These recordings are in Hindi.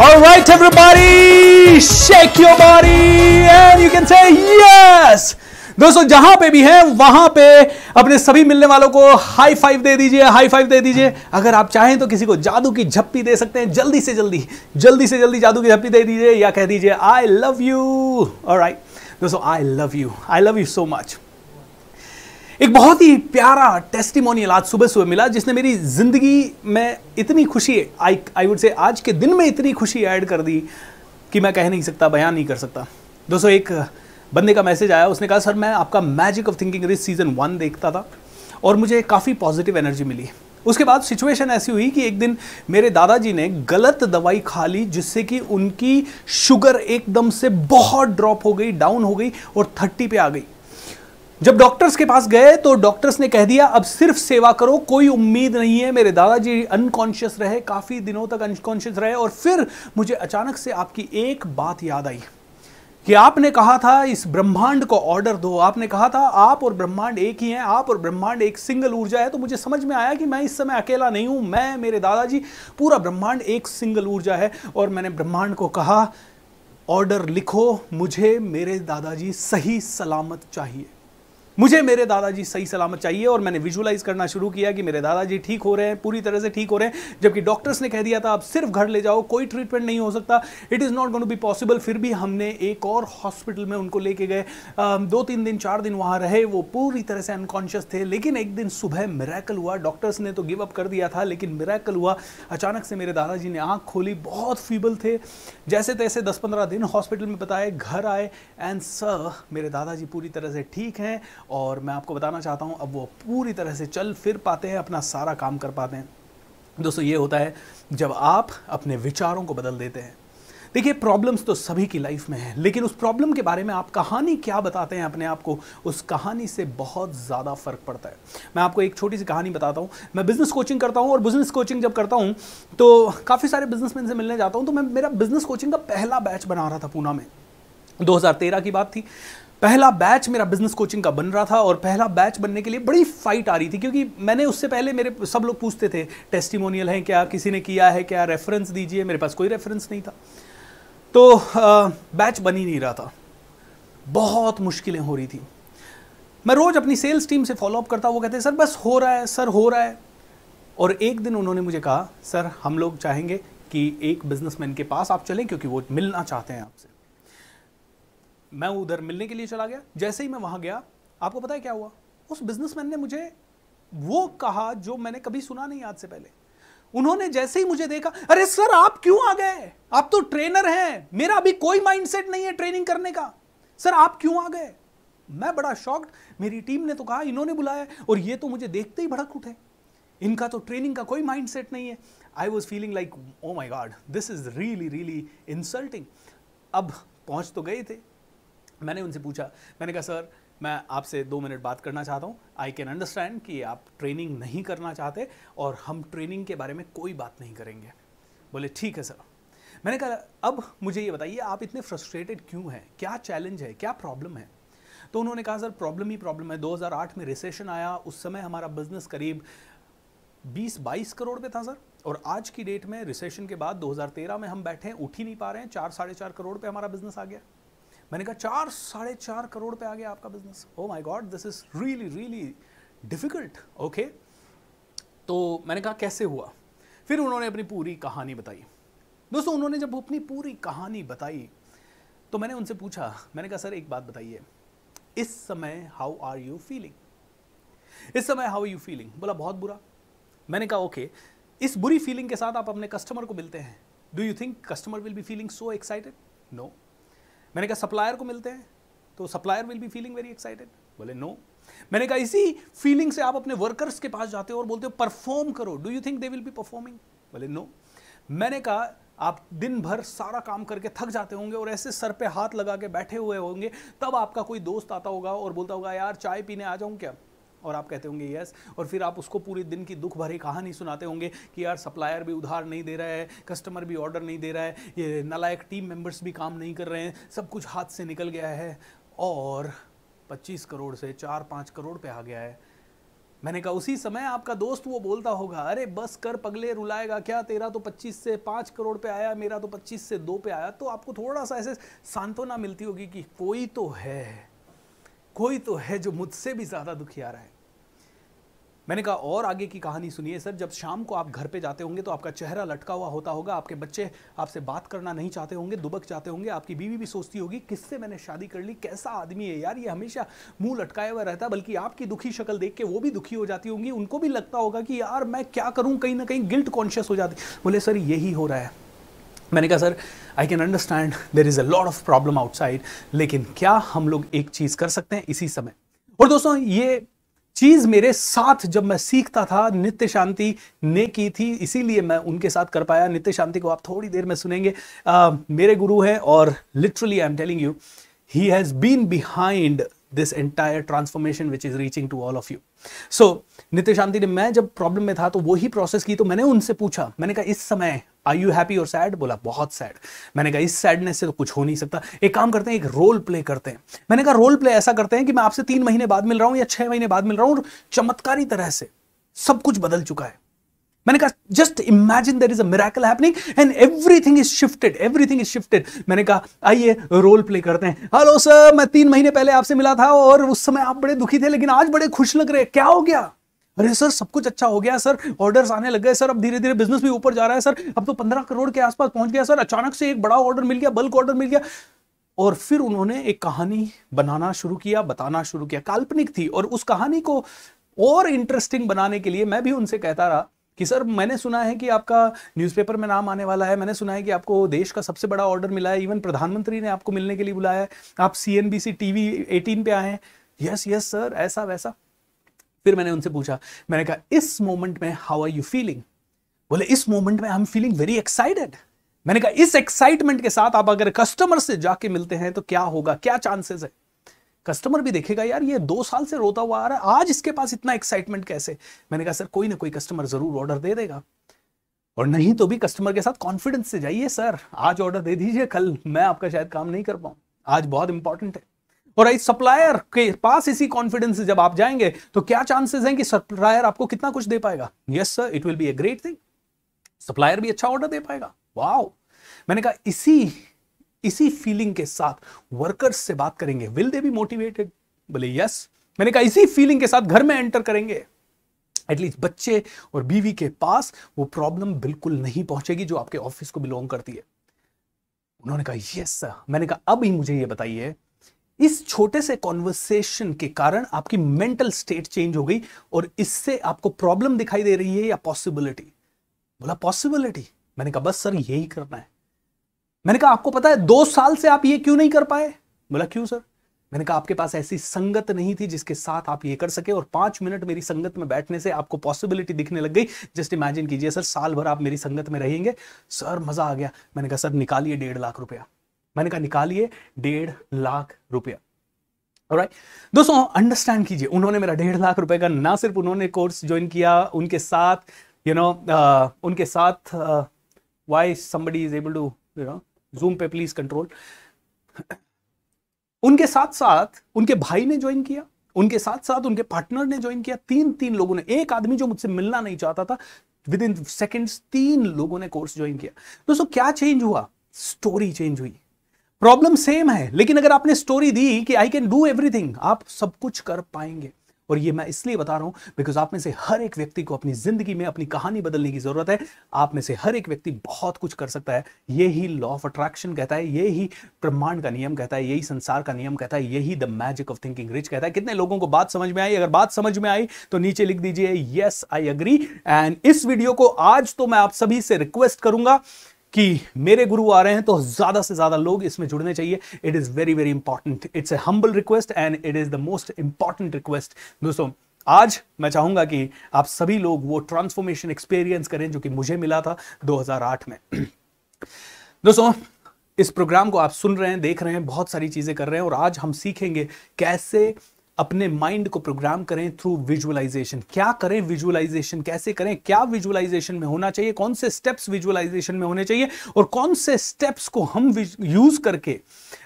All right, everybody, shake your body and you can say yes. दोस्तों जहाँ पे भी हैं वहाँ पे अपने सभी मिलने वालों को हाई फाइव दे दीजिए हाई फाइव दे दीजिए। अगर आप चाहें तो किसी को जादू की झप्पी दे सकते हैं। जल्दी से जल्दी जल्दी से जल्दी जादू की झप्पी दे दीजिए या कह दीजिए आई लव यू राइट दोस्तों I love you I love you so much एक बहुत ही प्यारा टेस्टिमोनियल आज सुबह सुबह मिला, जिसने मेरी ज़िंदगी में इतनी खुशी आई आई वुड से आज के दिन में इतनी खुशी ऐड कर दी कि मैं कह नहीं सकता, बयान नहीं कर सकता। दोस्तों, एक बंदे का मैसेज आया, उसने कहा, सर, मैं आपका magic of thinking rich season one देखता था और मुझे काफ़ी पॉजिटिव एनर्जी मिली। उसके बाद सिचुएशन ऐसी हुई कि एक दिन मेरे दादाजी ने गलत दवाई खा ली, जिससे कि उनकी शुगर एकदम से बहुत ड्रॉप हो गई डाउन हो गई और थर्टी पे आ गई। जब डॉक्टर्स के पास गए तो डॉक्टर्स ने कह दिया, अब सिर्फ़ सेवा करो, कोई उम्मीद नहीं है मेरे दादाजी अनकॉन्शियस रहे, काफ़ी दिनों तक अनकॉन्शियस रहे और फिर मुझे अचानक से आपकी एक बात याद आई कि आपने कहा था, इस ब्रह्मांड को ऑर्डर दो। आपने कहा था, आप और ब्रह्मांड एक ही हैं, आप और ब्रह्मांड एक सिंगल ऊर्जा है। तो मुझे समझ में आया कि मैं इस समय अकेला नहीं हूँ, मैं, मेरे दादाजी, पूरा ब्रह्मांड एक सिंगल ऊर्जा है और मैंने ब्रह्मांड को कहा ऑर्डर लिखो, मुझे मेरे दादाजी सही सलामत चाहिए। मुझे मेरे दादाजी सही सलामत चाहिए और मैंने विजुलाइज करना शुरू किया कि मेरे दादाजी ठीक हो रहे हैं, पूरी तरह से ठीक हो रहे हैं। जबकि डॉक्टर्स ने कह दिया था, आप सिर्फ़ घर ले जाओ, कोई ट्रीटमेंट नहीं हो सकता। It is not gonna be possible फिर भी हमने एक और हॉस्पिटल में उनको लेके गए। दो तीन दिन, चार दिन वहाँ रहे, वो पूरी तरह से अनकॉन्शियस थे। लेकिन एक दिन सुबह मेरेकल हुआ। डॉक्टर्स ने तो गिव अप कर दिया था, लेकिन मेरेकल हुआ। अचानक से मेरे दादाजी ने आँख खोली, बहुत फीबल थे। जैसे तैसे दस पंद्रह दिन हॉस्पिटल में बताए, घर आए एंड सर मेरे दादाजी पूरी तरह से ठीक हैं और मैं आपको बताना चाहता हूँ, अब वो पूरी तरह से चल फिर पाते हैं, अपना सारा काम कर पाते हैं। दोस्तों, ये होता है जब आप अपने विचारों को बदल देते हैं। देखिए प्रॉब्लम्स तो सभी की लाइफ में है, लेकिन उस प्रॉब्लम के बारे में आप कहानी क्या बताते हैं अपने आप को, उस कहानी से बहुत ज़्यादा फ़र्क पड़ता है। मैं आपको एक छोटी सी कहानी बताता हूँ। मैं बिज़नेस कोचिंग करता हूँ, और बिज़नेस कोचिंग जब करता हूँ तो काफ़ी सारे बिजनेसमैन से मिलने जाता हूँ तो मैं, मेरा बिज़नेस कोचिंग का पहला बैच बना रहा था पूना में। 2013 की बात थी। पहला बैच मेरा बिज़नेस कोचिंग का बन रहा था और पहला बैच बनने के लिए बड़ी फाइट आ रही थी क्योंकि मैंने उससे पहले मेरे सब लोग पूछते थे टेस्टिमोनियल है क्या किसी ने किया है क्या रेफरेंस दीजिए मेरे पास कोई रेफरेंस नहीं था। तो आ, बैच बन ही नहीं रहा था। बहुत मुश्किलें हो रही थी। मैं रोज अपनी सेल्स टीम से फॉलोअप करता वो कहते सर बस हो रहा है सर हो रहा है। और एक दिन उन्होंने मुझे कहा सर हम लोग चाहेंगे कि एक बिजनेसमैन के पास आप चलें क्योंकि वो मिलना चाहते हैं आपसे। मैं उधर मिलने के लिए चला गया। जैसे ही मैं वहाँ गया, आपको पता है क्या हुआ? उस बिजनेसमैन ने मुझे वो कहा जो मैंने कभी सुना नहीं आज से पहले। उन्होंने जैसे ही मुझे देखा, अरे सर, आप क्यों आ गए? आप तो ट्रेनर हैं। मेरा अभी कोई माइंडसेट नहीं है ट्रेनिंग करने का। सर, आप क्यों आ गए? मैं बड़ा शॉक्ड मेरी टीम ने तो कहा, इन्होंने बुलाया और ये तो मुझे देखते ही भड़क उठे। इनका तो ट्रेनिंग का कोई माइंडसेट नहीं है। I was feeling like oh my God this is really really insulting अब पहुँच तो गए थे। मैंने उनसे पूछा, मैंने कहा, सर, मैं आपसे दो मिनट बात करना चाहता हूँ। आई कैन अंडरस्टैंड कि आप ट्रेनिंग नहीं करना चाहते और हम ट्रेनिंग के बारे में कोई बात नहीं करेंगे। बोले, ठीक है, सर। मैंने कहा, अब मुझे ये बताइए, आप इतने फ्रस्ट्रेटेड क्यों हैं? क्या चैलेंज है? क्या प्रॉब्लम है? तो उन्होंने कहा, सर प्रॉब्लम ही प्रॉब्लम है। 2008 में रिसेशन आया, उस समय हमारा बिज़नेस करीब 20-22 करोड़ पे था, सर। और आज की डेट में रिसेशन के बाद 2013 में हम बैठे हैं, उठ ही नहीं पा रहे हैं, चार, साढ़े चार करोड़ पे हमारा बिज़नेस आ गया। मैंने कहा चार साढ़े चार करोड़ पे आ गया आपका business oh my God this is really really difficult okay तो मैंने कहा कैसे हुआ? फिर उन्होंने अपनी पूरी कहानी बताई। दोस्तों उन्होंने जब अपनी पूरी कहानी बताई तो मैंने उनसे पूछा मैंने कहा सर एक बात बताइए। इस समय हाउ आर यू फीलिंग इस समय हाउ यू फीलिंग बोला बहुत बुरा। मैंने कहा ओके okay, इस बुरी फीलिंग के साथ आप अपने कस्टमर को मिलते हैं। Do you think customer will be feeling so excited no मैंने कहा सप्लायर को मिलते हैं? तो supplier will be feeling very excited बोले नो मैंने कहा, इसी फीलिंग से आप अपने वर्कर्स के पास जाते हो और बोलते हो परफॉर्म करो. Do you think they will be performing बोले नो मैंने कहा, आप दिन भर सारा काम करके थक जाते होंगे और ऐसे सर पे हाथ लगा के बैठे हुए होंगे, तब आपका कोई दोस्त आता होगा और बोलता होगा, यार, चाय पीने आ जाऊँ क्या? और आप कहते होंगे यस और फिर आप उसको पूरे दिन की दुख भरी कहानी सुनाते होंगे कि यार सप्लायर भी उधार नहीं दे रहा है कस्टमर भी ऑर्डर नहीं दे रहा है, ये नलायक टीम मेंबर्स भी काम नहीं कर रहे हैं, सब कुछ हाथ से निकल गया है और 25 करोड़ से चार पाँच करोड़ पे आ गया है। मैंने कहा, उसी समय आपका दोस्त वो बोलता होगा, अरे बस कर पगले रुलाएगा, क्या तेरा तो 25 से 5 करोड़ पे आया, मेरा तो 25 से 2 पे आया। तो आपको थोड़ा सा ऐसे सांत्वना मिलती होगी कि कोई तो है। कोई तो है जो मुझसे भी ज़्यादा दुखी आ रहा है। मैंने कहा, और आगे की कहानी सुनिए सर, जब शाम को आप घर पे जाते होंगे तो आपका चेहरा लटका हुआ होता होगा, आपके बच्चे आपसे बात करना नहीं चाहते होंगे, दुबक चाहते होंगे, आपकी बीवी भी सोचती होगी, किससे मैंने शादी कर ली, कैसा आदमी है यार, ये हमेशा मुँह लटकाया हुआ रहता बल्कि आपकी दुखी शक्ल देख के वो भी दुखी हो जाती होंगी, उनको भी लगता होगा कि यार मैं क्या करूँ, कहीं ना कहीं गिल्ट कॉन्शियस हो जाती बोले, सर, यही हो रहा है। मैंने कहा sir I can understand there is a lot of problem outside लेकिन क्या हम लोग एक चीज़ कर सकते हैं इसी समय? और दोस्तों ये चीज़ मेरे साथ जब मैं सीखता था नित्य शांति ने की थी इसीलिए मैं उनके साथ कर पाया। नित्य शांति को आप थोड़ी देर में सुनेंगे। आ, मेरे गुरु हैं और literally I am telling you he has been behind this entire transformation which is reaching to all of you so Nitya Shanti ने मैं जब प्रॉब्लम में था तो वही प्रोसेस की तो मैंने उनसे पूछा मैंने कहा इस समय आई यू हैप्पी और सैड बोला, बहुत सैड मैंने कहा, इस सैडनेस से तो कुछ हो नहीं सकता. एक काम करते हैं, एक रोल प्ले करते हैं। मैंने कहा रोल प्ले ऐसा करते हैं कि मैं आपसे तीन महीने बाद मिल रहा हूँ या छह महीने बाद मिल रहा हूँ और चमत्कारी तरह से सब कुछ बदल चुका है। मैंने कहा just imagine there is a miracle happening and everything is shifted everything is shifted मैंने कहा, आइए रोल प्ले करते हैं. हेलो सर मैं तीन महीने पहले आपसे मिला था और उस समय आप बड़े दुखी थे, लेकिन आज बड़े खुश लग रहे क्या हो गया? अरे सर सब कुछ अच्छा हो गया सर ऑर्डर्स आने लग गए सर अब धीरे धीरे बिज़नेस भी ऊपर जा रहा है सर अब तो पंद्रह करोड़ के आसपास पहुँच गया सर अचानक से एक बड़ा ऑर्डर मिल गया बल्क ऑर्डर मिल गया. और फिर उन्होंने एक कहानी बनाना शुरू किया, बताना शुरू किया। काल्पनिक थी और उस कहानी को और इंटरेस्टिंग बनाने के लिए मैं भी उनसे कहता रहा कि सर, मैंने सुना है कि आपका न्यूज़पेपर में नाम आने वाला है। मैंने सुना है कि आपको देश का सबसे बड़ा ऑर्डर मिला है। इवन प्रधानमंत्री ने आपको मिलने के लिए बुलाया है। आप C N B C TV eighteen पे आए हैं। यस यस सर ऐसा वैसा। फिर मैंने उनसे पूछा। मैंने कहा, इस मोमेंट में हाउ आर यू फीलिंग बोले, इस मोमेंट में I am feeling very excited मैंने कहा, इस एक्साइटमेंट के साथ आप अगर कस्टमर से जाके मिलते हैं तो क्या होगा? क्या चांसेस है? कस्टमर भी देखेगा, यार, ये दो साल से रोता हुआ आ रहा है, आज इसके पास इतना एक्साइटमेंट कैसे? मैंने कहा, सर, कोई ना कोई कस्टमर ज़रूर ऑर्डर दे देगा। और नहीं तो भी कस्टमर के साथ कॉन्फिडेंस से जाइए, सर, आज ऑर्डर दे दीजिए, कल मैं आपका शायद काम नहीं कर पाऊँ। आज बहुत इंपॉर्टेंट है। और इस सप्लायर के पास इसी कॉन्फिडेंस से जब आप जाएँगे तो क्या चांसेस हैं कि सप्लायर आपको कितना कुछ दे पाएगा? Yes sir it will be a great thing supplier भी अच्छा ऑर्डर दे पाएगा। वाओ मैंने कहा, इसी इसी फीलिंग के साथ वर्कर्स से बात करेंगे। विल दे बी मोटिवेटेड बोले यस मैंने कहा, इसी फीलिंग के साथ घर में एंटर करेंगे. एटलीस्ट बच्चे और बीवी के पास वो प्रॉब्लम बिल्कुल नहीं पहुंचेगी जो आपके ऑफ़िस को बिलोंग करती है। उन्होंने कहा यस सर मैंने कहा, अब ही मुझे ये बताइए, इस छोटे से कॉन्वर्सेशन के कारण आपकी मेंटल स्टेट चेंज हो गई और इससे आपको प्रॉब्लम दिखाई दे रही है या पॉसिबिलिटी बोला पॉसिबिलिटी मैंने कहा, बस सर यही करना है। मैंने कहा आपको पता है दो साल से आप ये क्यों नहीं कर पाए? बोला क्यों सर? मैंने कहा आपके पास ऐसी संगत नहीं थी जिसके साथ आप ये कर सके और पाँच मिनट मेरी संगत में बैठने से आपको पॉसिबिलिटी दिखने लग गई। जस्ट इमेजिन कीजिए सर साल भर आप मेरी संगत में रहेंगे। सर मज़ा आ गया। मैंने कहा सर निकालिए डेढ़ लाख रुपया। मैंने कहा निकालिए डेढ़ लाख रुपया। राइट दोस्तों अंडरस्टैंड कीजिए उन्होंने मेरा डेढ़ लाख रुपए का ना सिर्फ़ उन्होंने कोर्स ज्वाइन किया उनके साथ you you no know, uh, उनके साथ why somebody is able to you know Zoom पे प्लीज़ कंट्रोल उनके साथ साथ उनके भाई ने ज्वाइन किया, उनके साथ साथ उनके पार्टनर ने ज्वाइन किया, तीन तीन लोगों ने। एक आदमी जो मुझसे मिलना नहीं चाहता था विद इन सेकेंड्स तीन लोगों ने कोर्स ज्वाइन किया। दोस्तों, क्या चेंज हुआ? स्टोरी चेंज हुई। प्रॉब्लम सेम है, लेकिन अगर आपने स्टोरी दी कि आई कैन डू एवरीथिंग आप सब कुछ कर पाएँगे। और ये मैं इसलिए बता रहा हूँ बिकॉज़ आप में से हर एक व्यक्ति को अपनी ज़िंदगी में अपनी कहानी बदलने की ज़रूरत है। आप में से हर एक व्यक्ति बहुत कुछ कर सकता है। यही लॉ ऑफ़ अट्रैक्शन कहता है, यही ब्रह्मांड का नियम कहता है, यही संसार का नियम कहता है, यही the magic of thinking rich कहता है। कितने लोगों को बात समझ में आई? अगर बात समझ में आई तो नीचे लिख दीजिए यस आई अग्री एंड इस वीडियो को आज तो मैं आप सभी से रिक्वेस्ट करूँगा कि मेरे गुरु आ रहे हैं तो ज़्यादा से ज़्यादा लोग इसमें जुड़ने चाहिए। It is very very important it's a humble request and it is the most important request दोस्तों, आज मैं चाहूँगा कि आप सभी लोग वो ट्रांसफॉर्मेशन एक्सपीरियंस करें जो कि मुझे मिला था 2008 में। दोस्तों, इस प्रोग्राम को आप सुन रहे हैं, देख रहे हैं, बहुत सारी चीज़ें कर रहे हैं और आज हम सीखेंगे कैसे अपने माइंड को प्रोग्राम करें थ्रू विजुअलाइजेशन क्या करें विजुअलाइजेशन कैसे करें? क्या विजुअलाइजेशन में होना चाहिए? कौन से स्टेप्स विजुअलाइजेशन में होने चाहिए? और कौन से स्टेप्स को हम यूज़ करके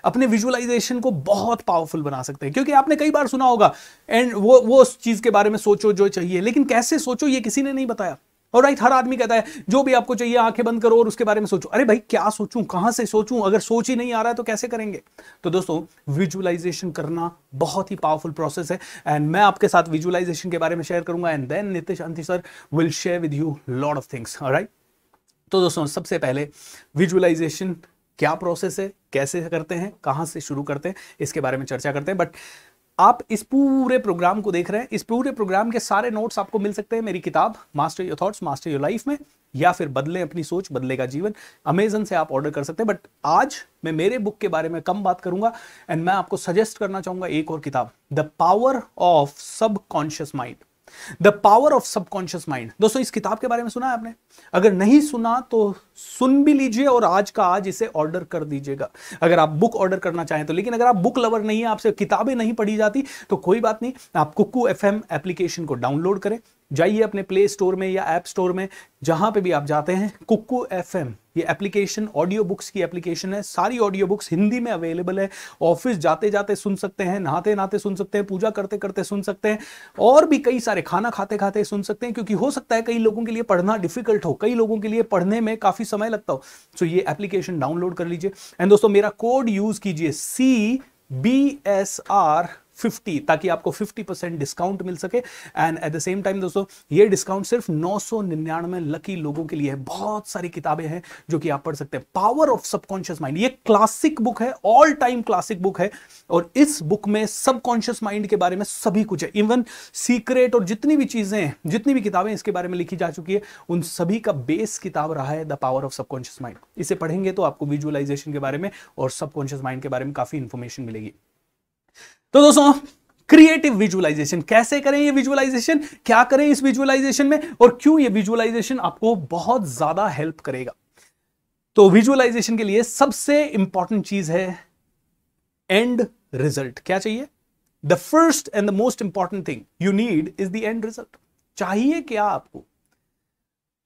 अपने विजुअलाइजेशन को बहुत पावरफुल बना सकते हैं? क्योंकि आपने कई बार सुना होगा एंड वो वो उस चीज़ के बारे में सोचो जो चाहिए. लेकिन कैसे सोचो, ये किसी ने नहीं बताया। और राइट हर आदमी कहता है, जो भी आपको चाहिए, आँखें बंद करो और उसके बारे में सोचो। अरे भाई, क्या सोचूं? कहाँ से सोचूं? अगर सोच ही नहीं आ रहा है तो कैसे करेंगे? तो दोस्तों विजुअलाइजेशन करना बहुत ही पावरफुल प्रोसेस है। एंड मैं आपके साथ विजुअलाइजेशन के बारे में शेयर करूँगा। And then Nitya अंति sir will share with you lot of things right तो दोस्तों, सबसे पहले विजुअलाइजेशन क्या प्रोसेस है? कैसे करते हैं? कहाँ से शुरू करते हैं? इसके बारे में चर्चा करते हैं। बट आप इस पूरे प्रोग्राम को देख रहे हैं। इस पूरे प्रोग्राम के सारे नोट्स आपको मिल सकते हैं मेरी किताब master your thoughts master your life में, या फिर बदले अपनी सोच बदलेगा जीवन। अमेजन से आप ऑर्डर कर सकते हैं बट आज मैं मेरे बुक के बारे में कम बात करूँगा एंड मैं आपको सजेस्ट करना चाहूँगा एक और किताब the power of subconscious mind the power of subconscious mind दोस्तों, इस किताब के बारे में सुना है आपने? अगर नहीं सुना तो सुन भी लीजिए और आज का आज इसे ऑर्डर कर दीजिएगा। अगर आप बुक ऑर्डर करना चाहें तो। लेकिन अगर आप बुक लवर नहीं है, आपसे किताबें नहीं पढ़ी जाती तो कोई बात नहीं, आप कुकू एफ़ एप्लीकेशन को डाउनलोड करें। जाइए अपने प्ले स्टोर में या ऐप स्टोर में, जहाँ पे भी आप जाते हैं, कुक्कू एफ़ ये एप्लीकेशन ऑडियो बुक्स की एप्लीकेशन है, सारी ऑडियो बुक्स हिंदी में अवेलेबल है ऑफ़िस जाते जाते सुन सकते हैं नहाते नहाते सुन सकते हैं, पूजा करते करते सुन सकते हैं, और भी कई सारे खाना खाते खाते सुन सकते हैं, क्योंकि हो सकता है कई लोगों के लिए पढ़ना डिफ़िकल्ट हो, कई लोगों के लिए पढ़ने में काफ़ी समय लगता हो। सो ये एप्लीकेशन डाउनलोड कर लीजिए। एंड दोस्तों, मेरा कोड यूज़ कीजिए सी बी एस आर 50 ताकि आपको 50 परसेंट डिस्काउंट मिल सके। And at the same time दोस्तों, ये डिस्काउंट सिर्फ़ नौ सौ निन्यानवे लकी लोगों के लिए है। बहुत सारी किताबें हैं जो कि आप पढ़ सकते हैं। पावर ऑफ़ सबकॉन्शियस माइंड ये क्लासिक बुक है ऑल टाइम क्लासिक बुक है। और इस बुक में सबकॉन्शियस माइंड के बारे में सभी कुछ है। इवन सीक्रेट और जितनी भी चीज़ें, जितनी भी किताबें इसके बारे में लिखी जा चुकी है, उन सभी का बेस किताब रहा है the power of subconscious mind इसे पढ़ेंगे तो आपको विजुअलाइजेशन के बारे में और सबकॉन्शियस माइंड के बारे में काफ़ी इंफॉर्मेशन मिलेगी। तो दोस्तों क्रिएटिव विजुअलाइजेशन कैसे करें ये विजुअलाइजेशन क्या करें इस विजुअलाइजेशन में? और क्यों ये विजुअलाइजेशन आपको बहुत ज़्यादा हेल्प करेगा? तो विजुअलाइजेशन के लिए सबसे इंपॉर्टेंट चीज़ है एंड रिज़ल्ट क्या चाहिए? The first and the most important thing you need is the end result चाहिए क्या आपको?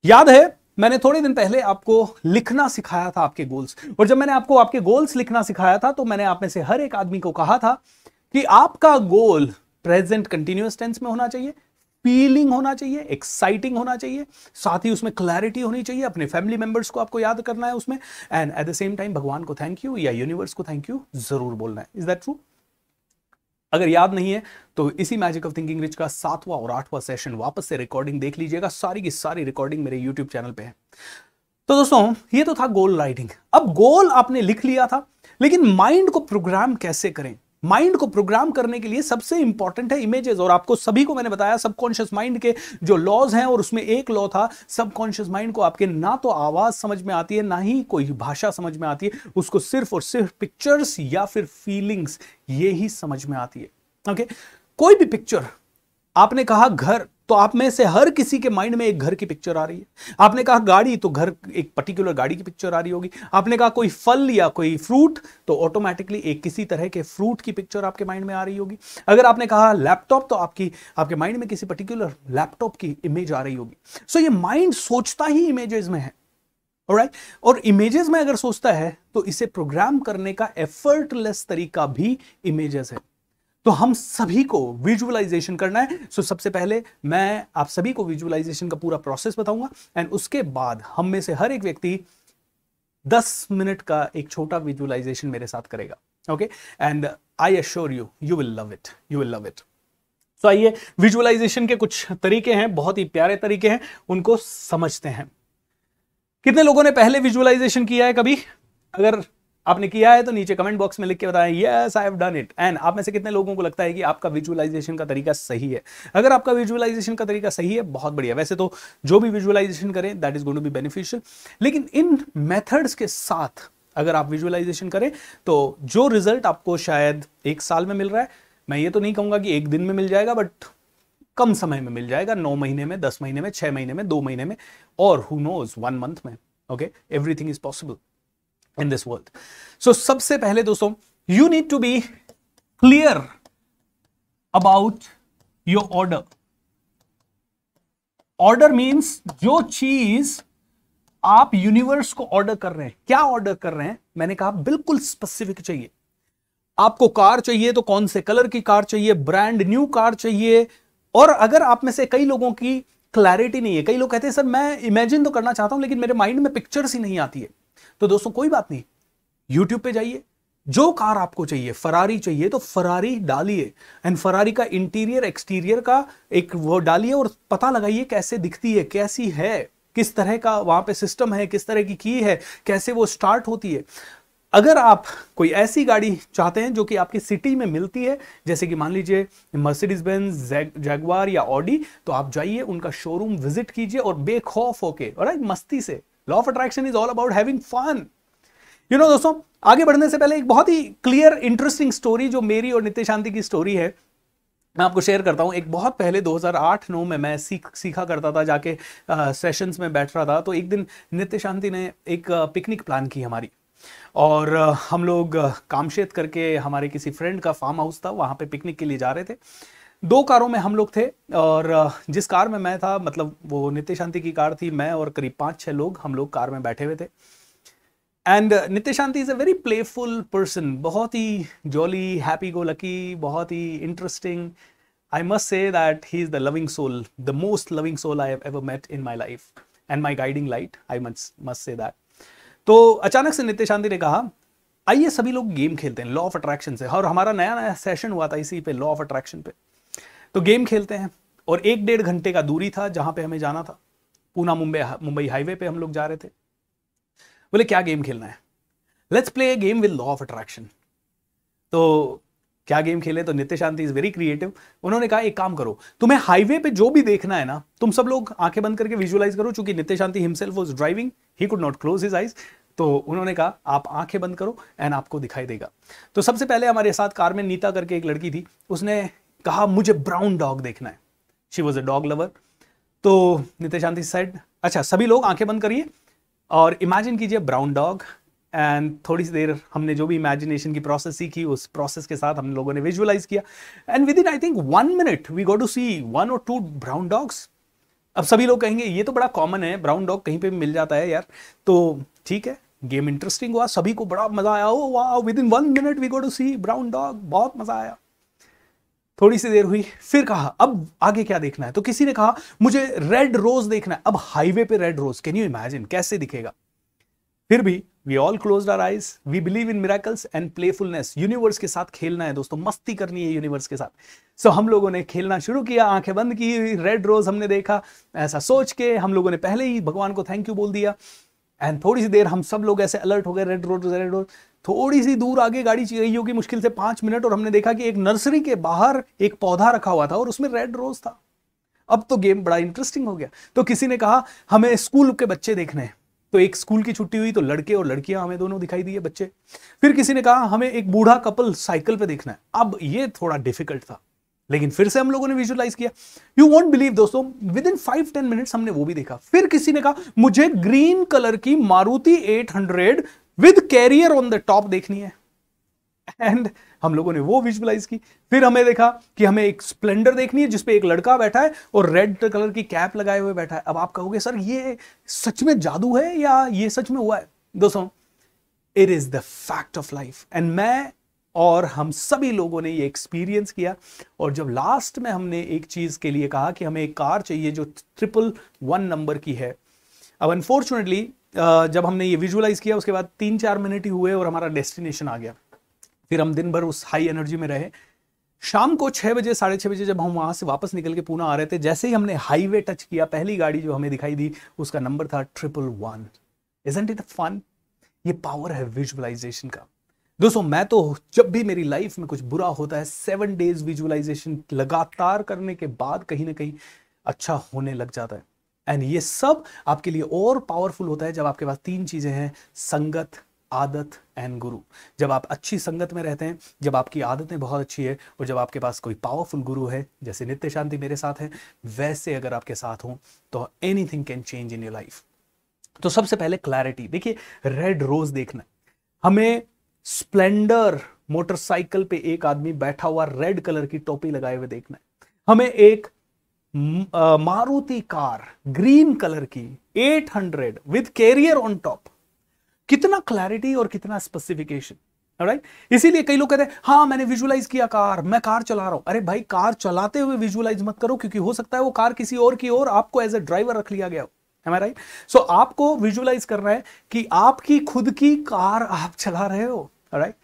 याद है, मैंने थोड़े दिन पहले आपको लिखना सिखाया था आपके गोल्स और जब मैंने आपको आपके गोल्स लिखना सिखाया था तो मैंने आप में से हर एक आदमी को कहा था कि आपका गोल प्रेजेंट कंटिन्यूस टेंस में होना चाहिए, फीलिंग होना चाहिए, एक्साइटिंग होना चाहिए, साथ ही उसमें क्लैरिटी होनी चाहिए, अपने फैमिली मेंबर्स को आपको याद करना है उसमें and at the same time भगवान को थैंक यू या यूनिवर्स को थैंक यू ज़रूर बोलना है। इज़ दैट ट्रू अगर याद नहीं है तो इसी मैजिक ऑफ़ थिंकिंग रिच का सातवां और आठवां सेशन वापस से रिकॉर्डिंग देख लीजिएगा, सारी की सारी रिकॉर्डिंग मेरे यूट्यूब चैनल पे है। तो दोस्तों, ये तो था गोल राइटिंग अब गोल आपने लिख लिया था, लेकिन माइंड को प्रोग्राम कैसे करें? माइंड को प्रोग्राम करने के लिए सबसे इंपॉर्टेंट है इमेजेस और आपको सभी को मैंने बताया, सबकॉन्शियस माइंड के जो लॉज हैं और उसमें एक लॉ था, सबकॉन्शियस माइंड को आपके ना तो आवाज़ समझ में आती है, ना ही कोई भाषा समझ में आती है, उसको सिर्फ़ और सिर्फ़ पिक्चर्स या फिर फीलिंग्स, ये ही समझ में आती है ओके okay? कोई भी पिक्चर, आपने कहा घर तो आप में से हर किसी के माइंड में एक घर की पिक्चर आ रही है। आपने कहा गाड़ी तो घर एक पर्टिकुलर गाड़ी की पिक्चर आ रही होगी। आपने कहा कोई फल या कोई फ्रूट तो ऑटोमेटिकली एक किसी तरह के फ्रूट की पिक्चर आपके माइंड में आ रही होगी। अगर आपने कहा लैपटॉप तो आपकी, आपके माइंड में किसी पर्टिकुलर लैपटॉप की इमेज आ रही होगी। सो so ये माइंड सोचता ही इमेजेस में है। Right right? और इमेजेस में अगर सोचता है तो इसे प्रोग्राम करने का एफर्टलेस तरीका भी इमेजेस है। तो हम सभी को विजुअलाइजेशन करना है। सो so, सबसे पहले मैं आप सभी को विजुअलाइजेशन का पूरा प्रोसेस बताऊँगा। एंड उसके बाद हम में से हर एक व्यक्ति 10 मिनट का एक छोटा विजुअलाइजेशन मेरे साथ करेगा। Okay and I assure you you will love it you will love it तो आइए विजुअलाइजेशन के कुछ तरीके हैं बहुत ही प्यारे तरीके हैं उनको समझते हैं। कितने लोगों ने पहले विजुअलाइजेशन किया है कभी? अगर आपने किया है तो नीचे कमेंट बॉक्स में लिख के बताएँ yes I have done it and आप में से कितने लोगों को लगता है कि आपका विजुअलाइजेशन का तरीका सही है? अगर आपका विजुअलाइजेशन का तरीका सही है, बहुत बढ़िया। वैसे तो जो भी विजुअलाइजेशन करें that is going to be beneficial लेकिन इन मेथड्स के साथ अगर आप विजुअलाइजेशन करें तो जो रिज़ल्ट आपको शायद एक साल में मिल रहा है, मैं ये तो नहीं कहूँगा कि एक दिन में मिल जाएगा बट कम समय में मिल जाएगा। नौ महीने में, दस महीने में, छह महीने में, दो महीने में, और हु नोज़ वन मंथ में okay everything is possible in this world so सबसे पहले दोस्तों you need to be clear about your order order means जो चीज़ आप यूनिवर्स को ऑर्डर कर रहे हैं। क्या ऑर्डर कर रहे हैं? मैंने कहा बिल्कुल स्पेसिफिक चाहिए। आपको कार चाहिए तो कौन से कलर की कार चाहिए? ब्रांड न्यू कार चाहिए। और अगर आप में से कई लोगों की क्लैरिटी नहीं है, कई लोग कहते हैं, सर, मैं इमेजिन तो करना चाहता हूँ, लेकिन मेरे माइंड में पिक्चर्स ही नहीं आती है। तो दोस्तों, कोई बात नहीं। यूट्यूब पे जाइए। जो कार आपको चाहिए फरारी चाहिए तो फरारी डालिए। एंड फरारी का इंटीरियर एक्सटीरियर का एक वो डालिए और पता लगाइए कैसे दिखती है, कैसी है, किस तरह का वहाँ पे सिस्टम है, किस तरह की की है, कैसे वो स्टार्ट होती है। अगर आप कोई ऐसी गाड़ी चाहते हैं जो कि आपकी सिटी में मिलती है, जैसे कि मान लीजिए मर्सिडीज बेंज जैगवार या ऑडी तो आप जाइए, उनका शोरूम विज़िट कीजिए और बेखौफ होके और मस्ती से law of attraction is all about having fun you know दोस्तों, आगे बढ़ने से पहले एक बहुत ही क्लियर इंटरेस्टिंग स्टोरी जो मेरी और नित्य शांति की स्टोरी है, मैं आपको शेयर करता हूँ। एक बहुत पहले 2008-9 में मैं सीख, सीखा करता था, जाके सेशंस में बैठ रहा था तो एक दिन नित्य शांति ने एक पिकनिक प्लान की हमारी। और हम लोग कामशेत करके हमारे किसी फ्रेंड का फार्म हाउस था, वहाँ पे पिकनिक के लिए जा रहे थे। दो कारों में हम लोग थे, और जिस कार में मैं था मतलब वो नित्य शांति की कार थी, मैं और करीब पाँच छः लोग हम लोग कार में बैठे हुए थे। And Nitya Shanti is a very playful person बहुत ही जॉली हैप्पी गो लकी बहुत ही interesting I must say that he is the loving soul the most loving soul I ever met in my life and my guiding light I must say that तो अचानक से नित्य शांति ने कहा, आइए सभी लोग गेम खेलते हैं लॉ ऑफ़ अट्रैक्शन से। और हमारा नया नया सेशन हुआ था इसी पे लॉ ऑफ़ अट्रैक्शन पे। तो गेम खेलते हैं। और एक डेढ़ घंटे का दूरी था जहाँ पे हमें जाना था। पूना मुंबई मुंबई हाईवे पे हम लोग जा रहे थे। बोले, क्या गेम खेलना है? Let's play a game with law of attraction तो क्या गेम खेले? तो Nitya Shanti is very creative उन्होंने कहा, एक काम करो, तुम्हें हाईवे पे जो भी देखना है ना, तुम सब लोग आँखें बंद करके विजुअलाइज करो, चूँकि Nitya Shanti himself was driving he could not close his eyes तो उन्होंने कहा, आप आँखें बंद करो एंड आपको दिखाई देगा। तो सबसे पहले हमारे साथ कार में नीता करके एक लड़की थी। उसने कहा, मुझे ब्राउन डॉग देखना है. She was a dog lover तो नित्य शांति साइड अच्छा सभी लोग आँखें बंद करिए और इमेजिन कीजिए ब्राउन डॉग एंड थोड़ी सी देर हमने जो भी इमेजिनेशन की प्रोसेस सीखी, उस प्रोसेस के साथ हम लोगों ने विजुअलाइज किया। And within I think one minute we go to see one और टू ब्राउन डॉग्स अब सभी लोग कहेंगे, ये तो बड़ा कॉमन है ब्राउन डॉग कहीं पे मिल जाता है यार। तो ठीक है गेम इंटरेस्टिंग हुआ, सभी को बड़ा मज़ा आया। ओ वाह within one minute we go to see brown dog बहुत मज़ा आया। थोड़ी सी देर हुई फिर कहा अब आगे क्या देखना है? तो किसी ने कहा मुझे रेड रोज देखना है। अब हाईवे पे red rose can you imagine कैसे दिखेगा? फिर भी we all close our eyes we believe in miracles and playfulness universe के साथ खेलना है दोस्तों मस्ती करनी है यूनिवर्स के साथ. सो so, हम लोगों ने खेलना शुरू किया आँखें बंद की रेड रोज हमने देखा ऐसा सोच के हम लोगों ने पहले ही भगवान को थैंक यू बोल दिया। एंड थोड़ी सी देर हम सब लोग ऐसे अलर्ट हो गए रेड रोज रेड रोड थोड़ी सी दूर आगे गाड़ी गई होगी मुश्किल से पाँच मिनट, और हमने देखा कि एक नर्सरी के बाहर एक पौधा रखा हुआ था और उसमें रेड रोज था। अब तो गेम बड़ा इंटरेस्टिंग हो गया। तो किसी ने कहा, हमें स्कूल के बच्चे देखने हैं। तो एक स्कूल की छुट्टी हुई तो लड़के और लड़कियाँ हमें दोनों दिखाई दिए बच्चे। फिर किसी ने कहा, हमें एक बूढ़ा कपल साइकिल पे देखना है। अब ये थोड़ा डिफ़िकल्ट था, लेकिन फिर से हम लोगों ने विजुअलाइज किया। यू वॉन्ट बिलीव दोस्तों within five ten minutes हमने वो भी देखा। फिर किसी ने कहा, मुझे ग्रीन कलर की Maruti 800 with carrier on the top देखनी है। एंड हम लोगों ने वो विजुअलाइज की। फिर हमें देखा कि हमें एक स्प्लेंडर देखनी है, जिसपे एक लड़का बैठा है और रेड कलर की कैप लगाए हुए बैठा है। अब आप कहोगे, सर, ये सच में जादू है या ये सच में हुआ है? दोस्तों it is the fact of life and मैं और हम सभी लोगों ने ये एक्सपीरियंस किया। और जब लास्ट में हमने एक चीज़ के लिए कहा कि हमें एक कार चाहिए जो ट्रिपल वन नंबर की है। अब अनफॉर्चुनेटली जब हमने ये विजुअलाइज किया, उसके बाद तीन चार मिनट ही हुए और हमारा डेस्टिनेशन आ गया। फिर हम दिन भर उस हाई एनर्जी में रहे। शाम को छः बजे, साढ़े छः बजे जब हम वहाँ से वापस निकल के पूना आ रहे थे, जैसे ही हमने हाईवे टच किया, पहली गाड़ी जो हमें दिखाई दी, उसका नंबर था triple one isn't it fun ये पावर है विजुअलाइजेशन का। दोस्तों, मैं तो जब भी मेरी लाइफ में कुछ बुरा होता है सेवन डेज़ विजुअलाइजेशन लगातार करने के बाद कहीं ना कहीं अच्छा होने लग जाता है। एंड ये सब आपके लिए और पावरफुल होता है जब आपके पास तीन चीज़ें हैं, संगत, आदत एंड गुरु। जब आप अच्छी संगत में रहते हैं, जब आपकी आदतें बहुत अच्छी है और जब आपके पास कोई पावरफुल गुरु है, जैसे नित्य शांति मेरे साथ है, वैसे अगर आपके साथ हो तो anything can change in your life तो सबसे पहले क्लैरिटी देखिए रेड रोज देखना। हमें स्प्लेंडर मोटरसाइकिल पे एक आदमी बैठा हुआ रेड कलर की टोपी लगाए हुए देखना है। हमें एक मारुति कार ग्रीन कलर की 800 विद कैरियर ऑन टॉप कितना क्लैरिटी और कितना स्पेसिफिकेशन राइट इसीलिए कई लोग कहते हैं हाँ मैंने विजुलाइज किया कार मैं कार चला रहा हूँ। अरे भाई कार चलाते हुए विजुलाइज मत करो, क्योंकि हो सकता है वो कार किसी और की ओर आपको एज ए ड्राइवर रख लिया गया हो। राइट सो आपको विजुलाइज करना है कि आपकी खुद की कार आप चला रहे हो राइट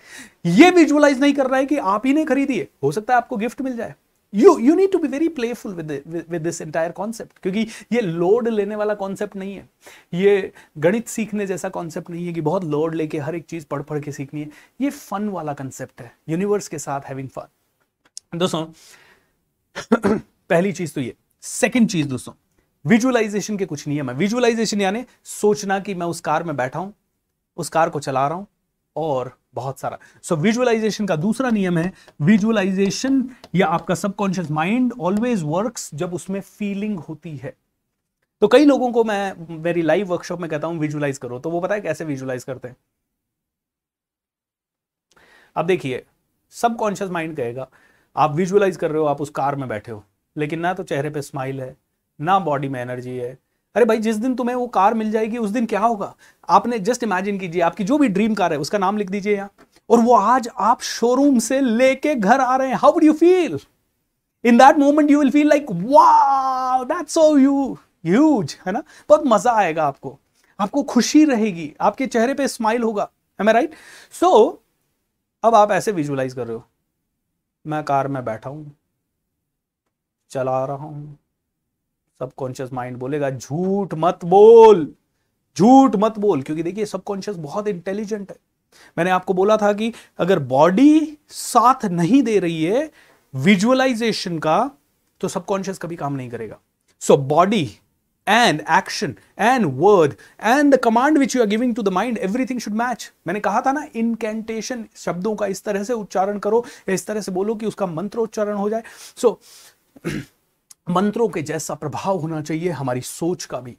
ये विजुअलाइज नहीं कर रहा है कि आप ही ने खरीदी है। हो सकता है आपको गिफ्ट मिल जाए। You you need to be very playful with with this entire concept क्योंकि ये लोड लेने वाला कॉन्सेप्ट नहीं है। ये गणित सीखने जैसा कॉन्सेप्ट नहीं है कि बहुत लोड लेके हर एक चीज़ पढ़ पढ़ के सीखनी है। ये फन वाला कंसेप्ट है यूनिवर्स के साथ हैविंग फन दोस्तों, पहली चीज़ तो ये। सेकेंड चीज़ दोस्तों विजुअलाइजेशन के कुछ नियम है। विजुअलाइजेशन यानी सोचना कि मैं उस कार में बैठा हूँ, उस कार को चला रहा हूँ और बहुत सारा। सो so, विजुअलाइजेशन का दूसरा नियम है विजुअलाइजेशन या आपका सबकॉन्शियस माइंड ऑलवेज वर्क्स जब उसमें फीलिंग होती है। तो कई लोगों को मैं मेरी लाइव वर्कशॉप में कहता हूँ विजुअलाइज करो। तो वो पता है कैसे विजुअलाइज करते हैं? अब देखिए सबकॉन्शियस माइंड कहेगा आप विजुअलाइज कर रहे हो आप उस कार में बैठे हो लेकिन ना तो चेहरे पे स्माइल है ना बॉडी में एनर्जी है अरे भाई, जिस दिन तुम्हें वो कार मिल जाएगी, उस दिन क्या होगा? आपने जस्ट इमेजिन कीजिए, आपकी जो भी ड्रीम कार है, उसका नाम लिख दीजिए यहाँ। और वो आज आप शोरूम से लेके घर आ रहे हैं। How would you feel in that moment you will feel like wow that's so you huge है ना? बहुत मज़ा आएगा आपको। आपको खुशी रहेगी। आपके चेहरे पे स्माइल होगा। एम आई राइट सो अब आप ऐसे विजुअलाइज कर रहे हो। मैं कार में बैठा हूँ। चला रहा हूँ। सबकॉन्शियस माइंड बोलेगा झूठ मत बोल झूठ मत बोल। क्योंकि देखिए सबकॉन्शियस बहुत इंटेलिजेंट है। मैंने आपको बोला था कि अगर बॉडी साथ नहीं दे रही है विजुअलाइजेशन का तो सबकॉन्शियस कभी काम नहीं करेगा। So body and action and word and the command which you are giving to the mind everything should match मैंने कहा था ना इनकेंटेशन शब्दों का इस तरह से उच्चारण करो या इस तरह से बोलो कि उसका मंत्र उच्चारण हो जाए। सो so, मंत्रों के जैसा प्रभाव होना चाहिए हमारी सोच का भी।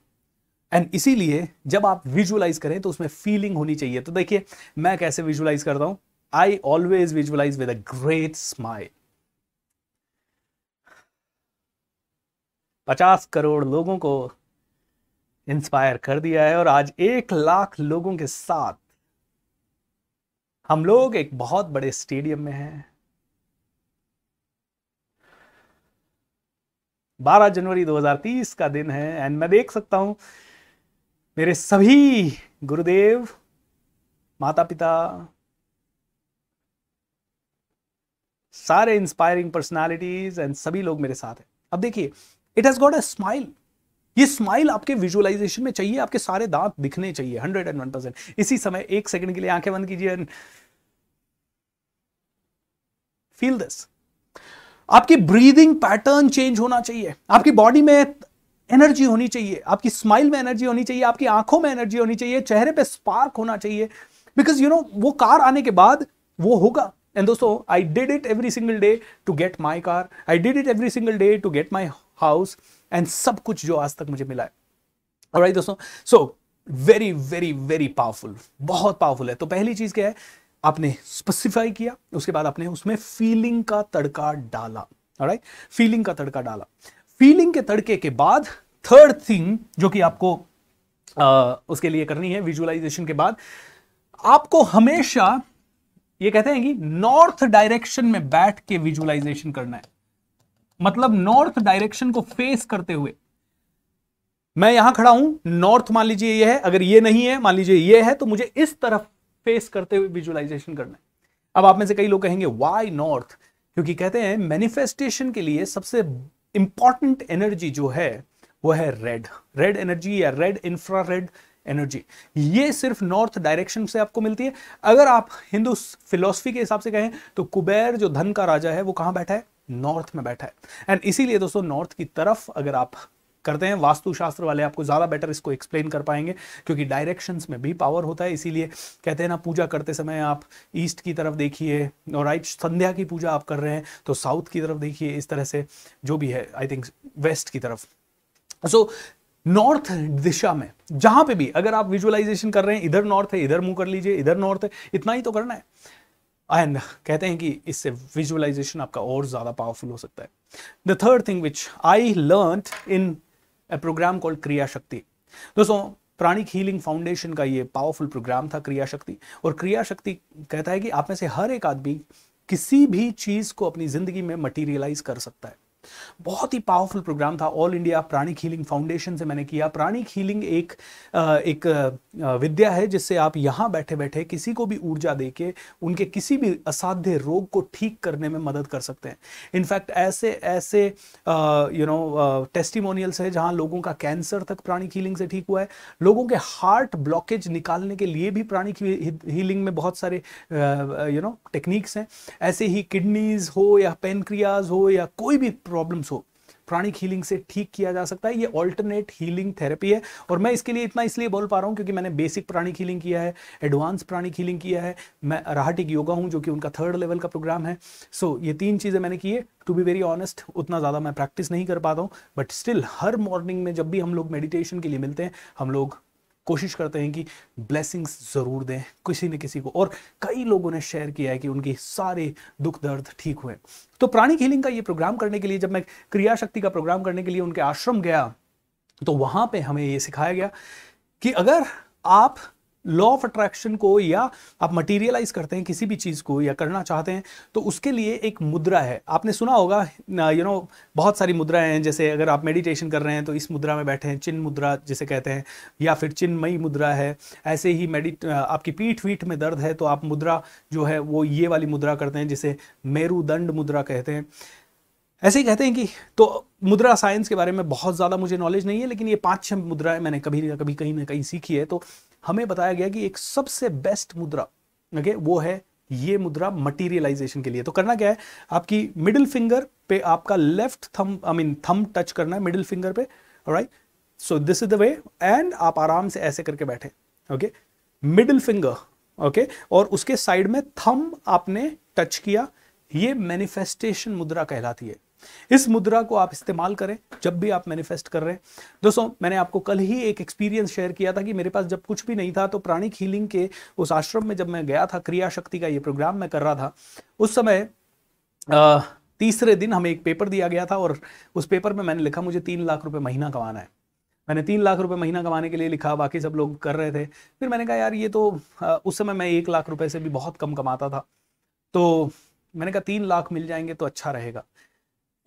एंड इसीलिए जब आप विजुअलाइज करें तो उसमें फीलिंग होनी चाहिए। तो देखिए, मैं कैसे विजुअलाइज करता हूँ? I always visualise with a great smile पचास करोड़ लोगों को इंस्पायर कर दिया है और आज एक लाख लोगों के साथ हम लोग एक बहुत बड़े स्टेडियम में हैं। 12 जनवरी 2030 का दिन है एंड मैं देख सकता हूँ, मेरे सभी गुरुदेव माता पिता सारे इंस्पायरिंग पर्सनालिटीज एंड सभी लोग मेरे साथ हैं। अब देखिए it has got a smile ये स्माइल आपके विजुअलाइजेशन में चाहिए, आपके सारे दांत दिखने चाहिए हंड्रेड एंड वन परसेंट इसी समय एक सेकंड के लिए आँखें बंद कीजिए एंड फील दिस आपकी ब्रीदिंग पैटर्न चेंज होना चाहिए। आपकी बॉडी में एनर्जी होनी चाहिए। आपकी स्माइल में एनर्जी होनी चाहिए। आपकी आँखों में एनर्जी होनी चाहिए। चेहरे पे स्पार्क होना चाहिए। बिकॉज़ यू नो वो कार आने के बाद वो होगा। एंड दोस्तों I did it every single day to get my car I did it every single day to get my house and सब कुछ जो आज तक मुझे मिला है। और दोस्तों? So very very very powerful बहुत पावरफुल है। तो पहली चीज़ क्या है? आपने स्पेसिफाई किया उसके बाद आपने उसमें फीलिंग का तड़का डाला। राइट फीलिंग का तड़का डाला। फीलिंग के तड़के के बाद थर्ड थिंग जो कि आपको आ, उसके लिए करनी है विजुअलाइजेशन के बाद आपको हमेशा ये कहते हैं कि नॉर्थ डायरेक्शन में बैठ के विजुअलाइजेशन करना है। मतलब नॉर्थ डायरेक्शन को फेस करते हुए। मैं यहाँ खड़ा हूँ नॉर्थ मान लीजिए ये है अगर ये नहीं है मान लीजिए ये है तो मुझे इस तरफ़ फेस करते हुए विजुअलाइजेशन करना है। अब आप में से कई लोग कहेंगे वाई नॉर्थ क्योंकि कहते हैं मैनिफेस्टेशन के लिए सबसे इंपॉर्टेंट एनर्जी जो है, वो है रेड रेड एनर्जी या रेड इंफ्रा रेड एनर्जी ये सिर्फ़ नॉर्थ डायरेक्शन से आपको मिलती है। अगर आप हिंदू फिलोसफी के हिसाब से कहें तो कुबेर जो धन का राजा है, वो कहाँ बैठा है? नॉर्थ में बैठा है। एंड इसीलिए दोस्तों नॉर्थ की तरफ़ अगर आप करते हैं। वास्तुशास्त्र वाले आपको ज़्यादा बेटर इसको एक्सप्लेन कर पाएँगे, क्योंकि डायरेक्शंस में भी पावर होता है, इसीलिए कहते हैं ना, पूजा करते समय आप ईस्ट की तरफ़ देखिए, और राइट संध्या की पूजा आप कर रहे हैं तो साउथ की तरफ़ देखिए, इस तरह से जो भी है आई थिंक वेस्ट की तरफ़। सो नॉर्थ दिशा में, जहाँ पे भी, अगर आप विजुअलाइजेशन कर रहे हैं, इधर नॉर्थ है, इधर मुँह कर लीजिए, इधर नॉर्थ है, इतना ही तो करना है। एंड कहते हैं कि इससे विजुअलाइजेशन आपका और ज़्यादा पावरफुल हो सकता है। The third thing which I learn in a programme called Kriya Shakti दोस्तों प्राणिक हीलिंग फाउंडेशन का ये पावरफुल प्रोग्राम था क्रिया शक्ति और क्रिया शक्ति कहता है कि आप में से हर एक आदमी किसी भी चीज़ को अपनी ज़िंदगी में मटीरियलाइज कर सकता है। बहुत ही पावरफुल प्रोग्राम था all India pranic healing foundation से मैंने किया। प्राणिक हीलिंग एक एक विद्या है जिससे आप यहाँ बैठे बैठे किसी को भी ऊर्जा देके उनके किसी भी असाध्य रोग को ठीक करने में मदद कर सकते हैं। इनफैक्ट ऐसे ऐसे यू नो टेस्टिमोनियल्स है जहाँ लोगों का कैंसर तक प्राणिक हीलिंग से ठीक हुआ है। लोगों के हार्ट ब्लॉकेज निकालने के लिए भी प्राणिक हीलिंग में बहुत सारे यू नो टेक्निक्स हैं। ऐसे ही किडनीज हो या पेनक्रियाज हो या कोई भी प्रॉब्लम्स हो। प्राणिक हीलिंग से ठीक किया जा सकता है ये ऑल्टरनेट हीलिंग थेरेपी है। और मैं इसके लिए इतना इसलिए बोल पा रहा हूँ क्योंकि मैंने बेसिक प्राणिक हीलिंग किया है एडवांस प्राणिक हीलिंग किया है। मैं राहटिक योगा हूँ जो कि उनका थर्ड लेवल का प्रोग्राम है। सो so, ये तीन चीज़ें मैंने की है। टू बी वेरी ऑनेस्ट उतना ज़्यादा मैं प्रैक्टिस नहीं कर पाता हूँ। बट स्टिल हर मॉर्निंग में जब भी हम लोग मेडिटेशन के लिए मिलते हैं हम लोग कोशिश करते हैं कि ब्लेसिंग्स ज़रूर दें किसी न किसी को। और कई लोगों ने शेयर किया है कि उनके सारे दुख दर्द ठीक हुए। तो प्राणिक हीलिंग का ये प्रोग्राम करने के लिए, जब मैं क्रिया शक्ति का प्रोग्राम करने के लिए उनके आश्रम गया तो वहाँ पे हमें ये सिखाया गया कि अगर आप लॉ ऑफ़ अट्रैक्शन को या आप मटीरियलाइज करते हैं किसी भी चीज़ को या करना चाहते हैं तो उसके लिए एक मुद्रा है। आपने सुना होगा यू नो बहुत सारी मुद्राएँ हैं, जैसे अगर आप मेडिटेशन कर रहे हैं तो इस मुद्रा में बैठे हैं, चिन्ह मुद्रा जिसे कहते हैं, या फिर चिन्हमयी मुद्रा है, ऐसे ही मेडिट आपकी पीठ वीठ में दर्द है तो आप मुद्रा जो है, वो ये वाली मुद्रा करते हैं, जिसे मेरुदंड मुद्रा कहते हैं। ऐसे ही कहते हैं कि तो मुद्रा साइंस के बारे में बहुत ज़्यादा मुझे नॉलेज नहीं है, लेकिन ये पाँच छह मुद्राएँ मैंने कभी ना कभी कहीं ना कहीं सीखी है तो हमें बताया गया कि एक सबसे बेस्ट मुद्रा ओके वो है ये मुद्रा मटीरियलाइजेशन के लिए। तो करना क्या है? आपकी मिडिल फिंगर पे आपका लेफ़्ट थम आई मीन थम टच करना है मिडिल फिंगर पे right so this is the way and आप आराम से ऐसे करके बैठे ओके मिडिल फिंगर ओके और उसके साइड में थम आपने टच किया, ये मैनिफेस्टेशन मुद्रा कहलाती है। इस मुद्रा को आप इस्तेमाल करें जब भी आप मैनिफेस्ट कर रहे हैं। दोस्तों मैंने आपको कल ही एक एक्सपीरियंस शेयर किया था कि मेरे पास जब कुछ भी नहीं था तो प्राणिक हीलिंग के उस आश्रम में जब मैं गया था क्रिया शक्ति का ये प्रोग्राम मैं कर रहा था उस समय आ, तीसरे दिन हमें एक पेपर दिया गया था और उस पेपर में मैंने लिखा मुझे तीन लाख रुपए महीना कमाना है। मैंने तीन लाख रुपए महीना कमाने के लिए लिखा बाकी सब लोग कर रहे थे। फिर मैंने कहा यार ये तो उस समय मैं एक लाख रुपए से भी बहुत कम कमाता था। तो मैंने कहा तीन लाख मिल जाएँगे तो अच्छा रहेगा।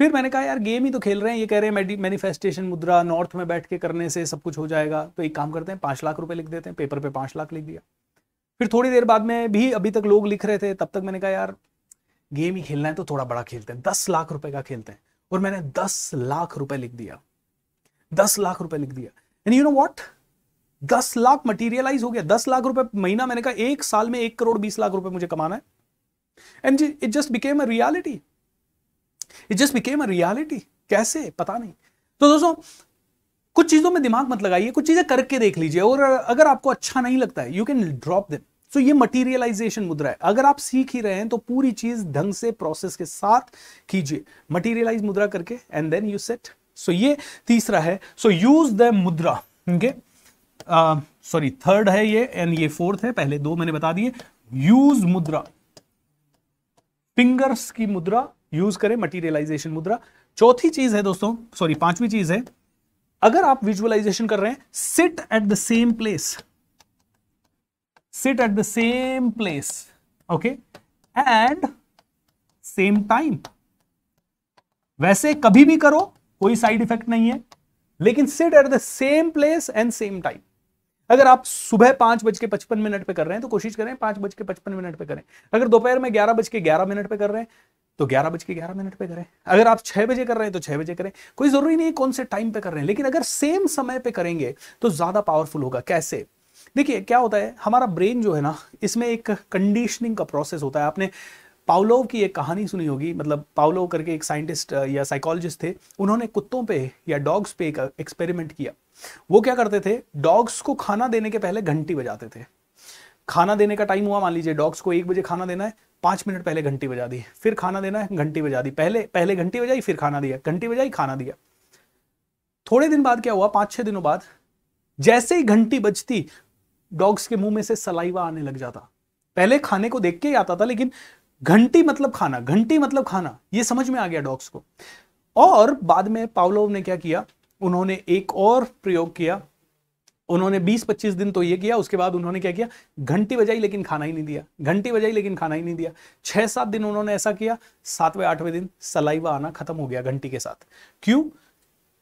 फिर मैंने कहा, यार गेम ही तो खेल रहे हैं, ये कह रहे हैं मैनिफेस्टेशन मुद्रा नॉर्थ में बैठ के करने से सब कुछ हो जाएगा। तो एक काम करते हैं, पाँच लाख रुपए लिख देते हैं पेपर पे पाँच लाख लिख दिया। फिर थोड़ी देर बाद में भी अभी तक लोग लिख रहे थे, तब तक मैंने कहा, यार गेम ही खेलना है तो थोड़ा बड़ा खेलते हैं, दस लाख रुपए का खेलते हैं। और मैंने दस लाख रुपए लिख दिया। दस लाख रुपए लिख दिया। एंड यू नो वॉट दस लाख मटीरियलाइज हो गया। दस लाख रुपए महीना मैंने कहा, एक साल में एक करोड़ बीस लाख रुपए मुझे कमाना है। And it just became a reality it just became a reality कैसे? पता नहीं। तो दोस्तों, कुछ चीज़ों में दिमाग मत लगाइए, कुछ चीज़ें करके देख लीजिए और अगर आपको अच्छा नहीं लगता है you can drop them so ये मटीरियलाइजेशन मुद्रा है। अगर आप सीख ही रहे हैं तो पूरी चीज़ ढंग से प्रोसेस के साथ कीजिए। मटीरियलाइज मुद्रा करके and then you set so ये तीसरा है। So use the mudra okay sorry third है ये एंड ये फोर्थ है। पहले दो मैंने बता दिए। यूज़ मुद्रा। फिंगर्स की मुद्रा यूज़ करें मटीरियलाइजेशन मुद्रा। चौथी चीज़ है दोस्तों सॉरी पांचवी चीज़ है, अगर आप विजुअलाइजेशन कर रहे हैं sit at the same place sit at the same place okay and same time वैसे कभी भी करो, कोई साइड इफ़ेक्ट नहीं है, लेकिन sit at the same place and same time अगर आप सुबह पाँच बज के पचपन मिनट पे कर रहे हैं तो कोशिश करें पाँच बज के पचपन मिनट पे करें। अगर दोपहर में ग्यारह बज के ग्यारह मिनट पे कर रहे हैं तो ग्यारह बज के ग्यारह मिनट पे करें। अगर आप छह बजे कर रहे हैं तो छह बजे करें। कोई ज़रूरी नहीं कौन से टाइम पे कर रहे हैं, लेकिन अगर सेम समय पे करेंगे तो ज़्यादा पावरफुल होगा। कैसे? देखिए, क्या होता है, हमारा ब्रेन जो है ना, इसमें एक कंडीशनिंग का प्रोसेस होता है। आपने पाउलोव की एक कहानी सुनी होगी मतलब पाउलोव करके एक साइंटिस्ट या साइकोलॉजिस्ट थे। उन्होंने कुत्तों पे या डॉग्स पे एक एक्सपेरिमेंट किया। वो क्या करते थे डॉग्स को खाना देने के पहले घंटी बजाते थे। खाना देने का टाइम हुआ, मान लीजिए डॉग्स को एक बजे खाना देना है पाँच मिनट पहले घंटी बजा दी, फिर खाना देना है, घंटी बजा दी। पहले पहले घंटी बजाई, फिर खाना दिया, घंटी बजाई, खाना दिया। थोड़े दिन बाद क्या हुआ? पाँच, छह दिनों बाद जैसे ही घंटी बजती, डॉग्स के मुँह में से सलाइवा आने लग जाता। पहले खाने को देख के ही आता था, लेकिन घंटी मतलब खाना, घंटी मतलब खाना, ये समझ में आ गया डॉग्स को। और बाद में पावलोव ने क्या किया? उन्होंने एक और प्रयोग किया उन्होंने 20-25 दिन तो ये किया, उसके बाद उन्होंने क्या किया? घंटी बजाई लेकिन खाना ही नहीं दिया। घंटी बजाई लेकिन खाना ही नहीं दिया। छह सात दिन उन्होंने ऐसा किया, सातवें, आठवें दिन सलाइवा आना खत्म हो गया घंटी के साथ। क्यों?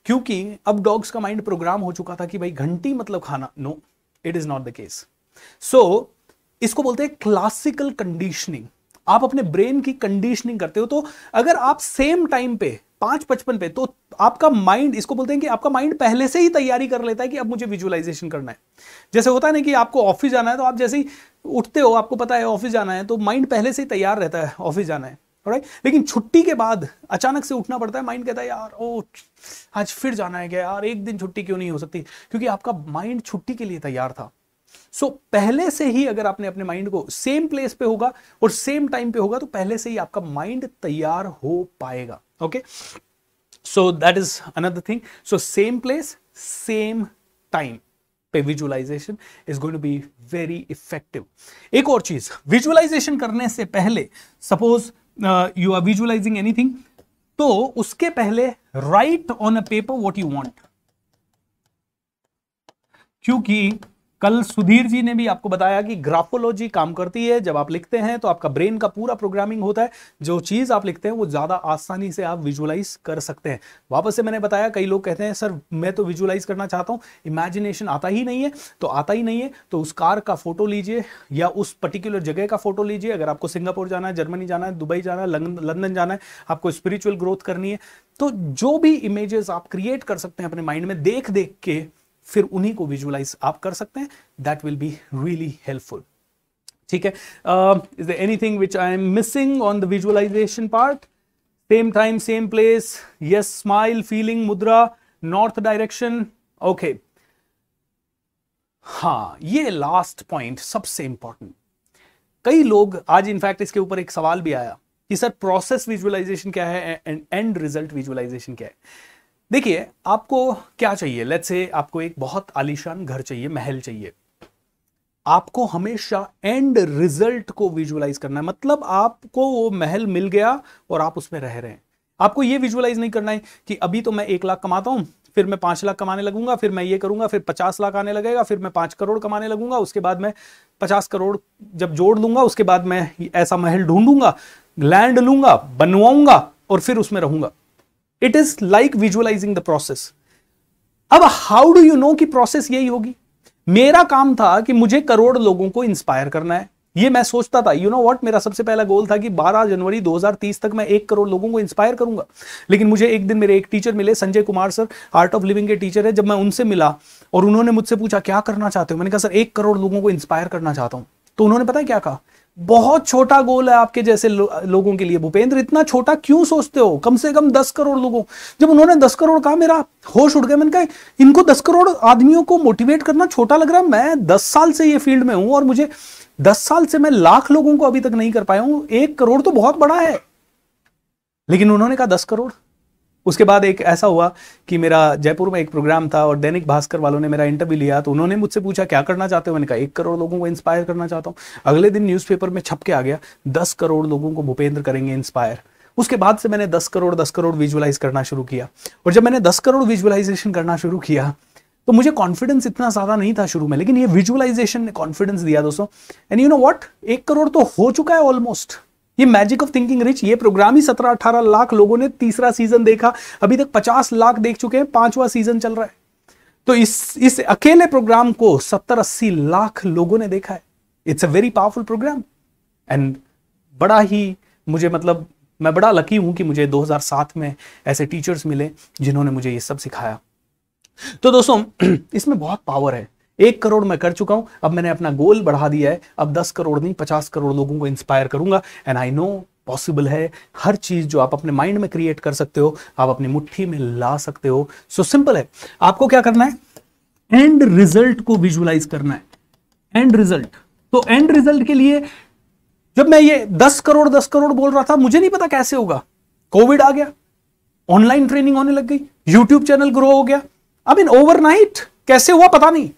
क्योंकि अब डॉग्स का माइंड प्रोग्राम हो चुका था कि भाई घंटी मतलब खाना। No it is not the case so इसको बोलते हैं क्लासिकल कंडीशनिंग आप अपने ब्रेन की कंडीशनिंग करते हो तो अगर आप सेम टाइम पे पाँच पचपन पे तो आपका माइंड इसको बोलते हैं कि आपका माइंड पहले से ही तैयारी कर लेता है कि अब मुझे विजुअलाइजेशन करना है। जैसे होता है ना कि आपको ऑफ़िस जाना है तो आप जैसे ही उठते हो, आपको पता है ऑफ़िस जाना है तो माइंड पहले से ही तैयार रहता है ऑफ़िस जाना है राइट लेकिन छुट्टी के बाद अचानक से उठना पड़ता है माइंड कहता है, यार ओ आज फिर जाना है क्या? यार, एक दिन छुट्टी क्यों नहीं हो सकती? क्योंकि आपका माइंड छुट्टी के लिए तैयार था। सो so, पहले से ही अगर आपने अपने माइंड को सेम प्लेस पे होगा और सेम टाइम पे होगा तो पहले से ही आपका माइंड तैयार हो पाएगा okay so that is another thing so same place same time पे visualisation is going to be very effective एक और चीज़ विजुअलाइजेशन करने से पहले suppose you are visualising anything तो उसके पहले right on a paper what you want क्योंकि कल सुधीर जी ने भी आपको बताया कि ग्राफोलॉजी काम करती है। जब आप लिखते हैं तो आपका ब्रेन का पूरा प्रोग्रामिंग होता है। जो चीज़ आप लिखते हैं वो ज़्यादा आसानी से आप विजुअलाइज कर सकते हैं। वापस से मैंने बताया, कई लोग कहते हैं, सर, मैं तो विजुअलाइज करना चाहता हूँ। इमेजिनेशन आता ही नहीं है। तो आता ही नहीं है। तो उस कार का फ़ोटो लीजिए या उस पर्टिकुलर जगह का फ़ोटो लीजिए। अगर आपको सिंगापुर जाना है, जर्मनी जाना है, दुबई जाना है लंदन जाना है, आपको स्पिरिचुअल ग्रोथ करनी है। तो जो भी इमेजेस आप क्रिएट कर सकते हैं अपने माइंड में देख देख के फिर उन्हीं को विजुअलाइज आप कर सकते हैं. That will be really helpful ठीक है? Is the anything which I am missing on the visualisation part same time same place yes smile feeling mudra north direction okay हाँ ये लास्ट पॉइंट सबसे इंपॉर्टेंट कई लोग, आज इनफैक्ट इसके ऊपर एक सवाल भी आया कि सर प्रोसेस विजुअलाइजेशन क्या है एंड एंड रिज़ल्ट विजुअलाइजेशन क्या है? देखिए, आपको क्या चाहिए? लेट्स से आपको एक बहुत आलीशान घर चाहिए, महल चाहिए। आपको हमेशा एंड रिज़ल्ट को विजुअलाइज करना है। मतलब आपको वो महल मिल गया और आप उसमें रह रहे हैं। आपको ये विजुअलाइज नहीं करना है कि अभी तो मैं एक लाख कमाता हूँ, फिर मैं पाँच लाख कमाने लगूँगा, फिर मैं ये करूँगा, फिर पचास लाख आने लगेगा, फिर मैं पाँच करोड़ कमाने लगूँगा, उसके बाद मैं पचास करोड़ जब जोड़ दूँगा, उसके बाद मैं ऐसा महल ढूंढूँगा लैंड लूँगा, बनवाऊँगा और फिर उसमें रहूँगा। It is like visualising the process अब हाउ डू यू नो कि प्रोसेस यही होगी? मेरा काम था कि मुझे करोड़ लोगों को इंस्पायर करना है। ये मैं सोचता था यू नो व्हाट मेरा सबसे पहला गोल था कि 12 जनवरी 2030 तक मैं एक करोड़ लोगों को इंस्पायर करूँगा। लेकिन मुझे एक दिन मेरे एक टीचर मिले, Sanjay Kumar sir art of living के टीचर है। जब मैं उनसे मिला और उन्होंने मुझसे पूछा, क्या करना चाहते हो? मैंने कहा, सर, एक करोड़ लोगों को इंस्पायर करना चाहता हूँ। तो उन्होंने पता है क्या कहा? बहुत छोटा गोल है आपके जैसे लो, लोगों के लिए भूपेंद्र। इतना छोटा क्यों सोचते हो? कम से कम दस करोड़ लोगों। जब उन्होंने दस करोड़ कहा मेरा होश उड़ गया। मैंने कहा इनको दस करोड़ आदमियों को मोटिवेट करना छोटा लग रहा है। मैं दस साल से ये फ़ील्ड में हूँ और मुझे दस साल से मैं लाख लोगों को अभी तक नहीं कर पाया हूँ। एक करोड़ तो बहुत बड़ा है। लेकिन उन्होंने कहा दस करोड़? उसके बाद एक ऐसा हुआ कि मेरा जयपुर में एक प्रोग्राम था और दैनिक भास्कर वालों ने मेरा इंटरव्यू लिया तो उन्होंने मुझसे पूछा, क्या करना चाहते हो? मैंने कहा, एक करोड़ लोगों को इंस्पायर करना चाहता हूँ। अगले दिन न्यूज़पेपर में छप के आ गया, दस करोड़ लोगों को भूपेंद्र करेंगे इंस्पायर उसके बाद से मैंने दस करोड़ दस करोड़ विजुअलाइज करना शुरू किया। और जब मैंने दस करोड़ विजुअलाइजेशन करना शुरू किया तो मुझे कॉन्फिडेंस इतना ज़्यादा नहीं था शुरू में, लेकिन ये विजुअलाइजेशन ने कॉन्फिडेंस दिया दोस्तों। एंड यू नो व्हाट एक करोड़ तो हो चुका है ऑलमोस्ट ये मैजिक ऑफ़ थिंकिंग रिच ये प्रोग्राम ही सत्रह, अठारह लाख लोगों ने तीसरा सीज़न देखा। अभी तक पचास लाख देख चुके हैं, पांचवा सीज़न चल रहा है। तो इस इस अकेले प्रोग्राम को सत्तर, अस्सी लाख लोगों ने देखा है। It's a very powerful programme and बड़ा ही मुझे मतलब मैं बड़ा लकी हूँ कि मुझे 2007 में ऐसे टीचर्स मिले जिन्होंने मुझे ये सब सिखाया। तो दोस्तों, इसमें बहुत पावर है। एक करोड़ मैं कर चुका हूँ अब मैंने अपना गोल बढ़ा दिया है। अब दस करोड़ नहीं पचास करोड़ लोगों को इंस्पायर करूँगा। एंड आई नो पॉसिबल है हर चीज़ जो आप अपने माइंड में क्रिएट कर सकते हो आप अपनी मुट्ठी में ला सकते हो। सो so, सिंपल है। आपको क्या करना है? एंड रिज़ल्ट को विजुअलाइज करना है। एंड रिज़ल्ट तो एंड रिज़ल्ट के लिए जब मैं ये दस करोड़ दस करोड़ बोल रहा था मुझे नहीं पता कैसे होगा। कोविड आ गया। ऑनलाइन ट्रेनिंग होने लग गई। यूट्यूब चैनल ग्रो हो गया। अब इन ओवरनाइट कैसे हुआ पता नहीं।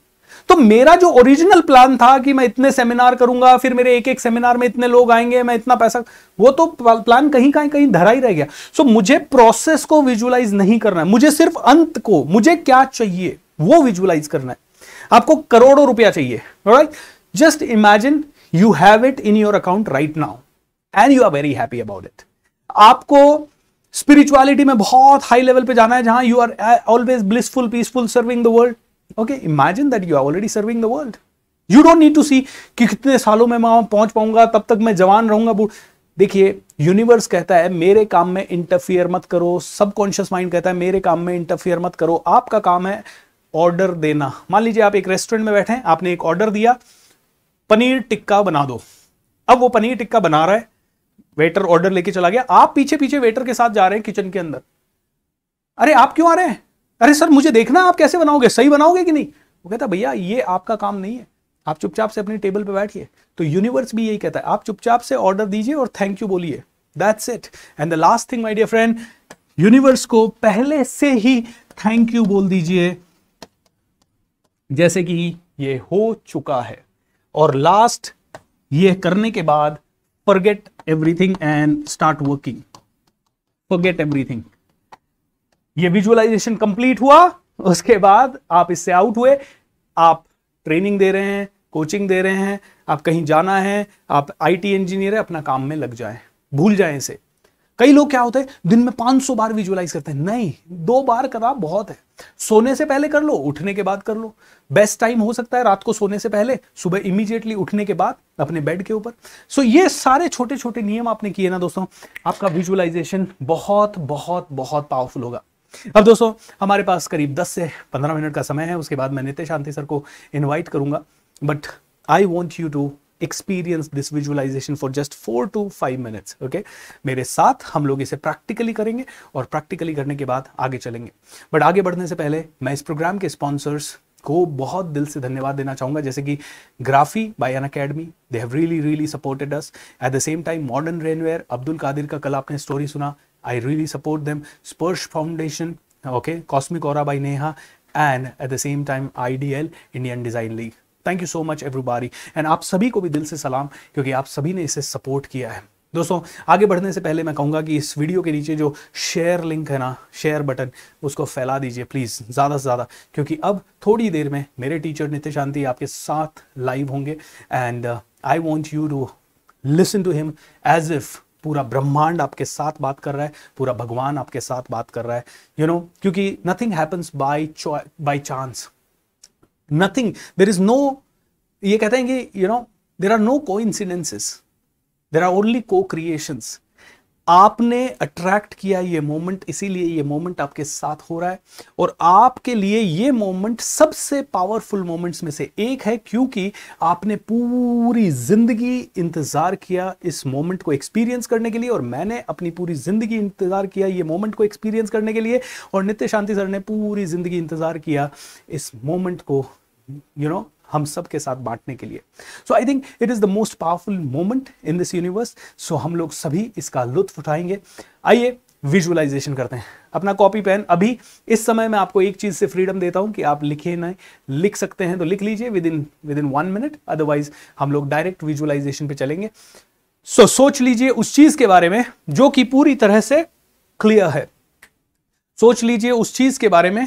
तो मेरा जो ओरिजिनल प्लान था कि मैं इतने सेमिनार करूँगा फिर मेरे एक एक सेमिनार में इतने लोग आएँगे मैं इतना पैसा वो तो प्लान कहीं कहीं कहीं धरा ही रह गया। सो so, मुझे प्रोसेस को विजुअलाइज नहीं करना है। मुझे सिर्फ़ अंत को मुझे क्या चाहिए वो विजुअलाइज करना है। आपको करोड़ों रुपया चाहिए right just imagine you have it in your account right now and you are very happy about it आपको स्पिरिचुअलिटी में बहुत हाई लेवल पे जाना है जहाँ you are always blissful peaceful serving the world okay imagine that you are already serving the world you don't need to see कि कितने सालों में मैं पहुँच पाऊँगा, तब तक मैं जवान रहूँगा देखिए यूनिवर्स कहता है, मेरे काम में इंटरफियर मत करो। सबकॉन्शियस माइंड कहता है, मेरे काम में इंटरफियर मत करो। आपका काम है ऑर्डर देना। मान लीजिए आप एक रेस्टोरेंट में बैठे हैं, आपने एक ऑर्डर दिया, पनीर टिक्का बना दो। अब वो पनीर टिक्का बना रहा है वेटर ऑर्डर लेके चला गया। आप पीछे पीछे वेटर के साथ जा रहे हैं किचन के अंदर। अरे, आप क्यों आ रहे हैं? अरे सर, मुझे देखना, आप कैसे बनाओगे? सही बनाओगे कि नहीं? वो कहता, भैया, ये आपका काम नहीं है। आप चुपचाप से अपनी टेबल पे बैठिए। तो यूनिवर्स भी यही कहता है, आप चुपचाप से ऑर्डर दीजिए और थैंक यू बोलिए। That's it and the last thing my dear friend universe को पहले से ही थैंक यू बोल दीजिए, जैसे कि ये हो चुका है। और लास्ट ये करने के बाद, forget everything and start working. Forget everything. ये विजुअलाइजेशन कंप्लीट हुआ, उसके बाद आप इससे आउट हुए। आप ट्रेनिंग दे रहे हैं कोचिंग दे रहे हैं, आप कहीं जाना है, आप आईटी इंजीनियर है, अपना काम में लग जाए, भूल जाए इसे। कई लोग क्या होते हैं, दिन में 500 बार विजुअलाइज करते हैं। नहीं, दो बार करा बहुत है। सोने से पहले कर लो, उठने के बाद कर लो। बेस्ट टाइम हो सकता है रात को सोने से पहले, सुबह इमीडिएटली उठने के बाद अपने बेड के ऊपर। सो ये सारे छोटे छोटे नियम आपने किए ना दोस्तों, आपका विजुअलाइजेशन बहुत बहुत बहुत पावरफुल होगा। अब दोस्तों, हमारे पास करीब 10 से 15 मिनट का समय है, उसके बाद मैं नित्य शांति सर को इनवाइट करूँगा। But I want you to experience this visualisation for just four to five minutes okay मेरे साथ हम लोग इसे प्रैक्टिकली करेंगे और प्रैक्टिकली करने के बाद आगे चलेंगे। बट आगे बढ़ने से पहले मैं इस प्रोग्राम के स्पॉन्सर्स को बहुत दिल से धन्यवाद देना चाहूँगा। जैसे कि Graphy by N academy they have really really supported us at the same time modern रेनवेयर Abdul Kadir का कल आपने स्टोरी सुना। Support them Sparsh foundation okay cosmic और by Neha and at the same time I D L Indian design league thank you so much everybody and आप सभी को भी दिल से सलाम, क्योंकि आप सभी ने इसे सपोर्ट किया है। दोस्तों, आगे बढ़ने से पहले मैं कहूँगा कि इस वीडियो के नीचे जो शेयर लिंक है ना शेयर बटन उसको फैला दीजिए प्लीज़ ज़्यादा से ज़्यादा। क्योंकि अब थोड़ी देर में मेरे टीचर नित्य शांति आपके साथ लाइव होंगे। And I want you to listen to him as if पूरा ब्रह्मांड आपके साथ बात कर रहा है पूरा भगवान आपके साथ बात कर रहा है यू you नो know, क्योंकि nothing happens by by chance nothing there is no ये कहते हैं कि you know there are no coincidences there are only co creations आपने अट्रैक्ट किया ये मोमेंट इसीलिए ये मोमेंट आपके साथ हो रहा है। और आपके लिए ये मोमेंट सबसे पावरफुल मोमेंट्स में से एक है क्योंकि आपने पूरी ज़िंदगी इंतज़ार किया इस मोमेंट को एक्सपीरियंस करने के लिए और मैंने अपनी पूरी ज़िंदगी इंतज़ार किया ये मोमेंट को एक्सपीरियंस करने के लिए और नित्य शांति सर ने पूरी ज़िंदगी इंतज़ार किया इस मोमेंट को यू you नो know, हम सब के साथ बांटने के लिए। So I think it is the most powerful moment in this universe so हम लोग सभी इसका लुत्फ उठाएँगे। आइए विजुअलाइजेशन करते हैं। अपना कॉपी पेन अभी इस समय मैं आपको एक चीज़ से फ्रीडम देता हूँ कि आप लिखे ना लिख सकते हैं तो लिख लीजिए within within one minute otherwise हम लोग डायरेक्ट विजुअलाइजेशन पे चलेंगे। सो so, सोच लीजिए उस चीज़ के बारे में जो कि पूरी तरह से क्लियर है। सोच लीजिए उस चीज़ के बारे में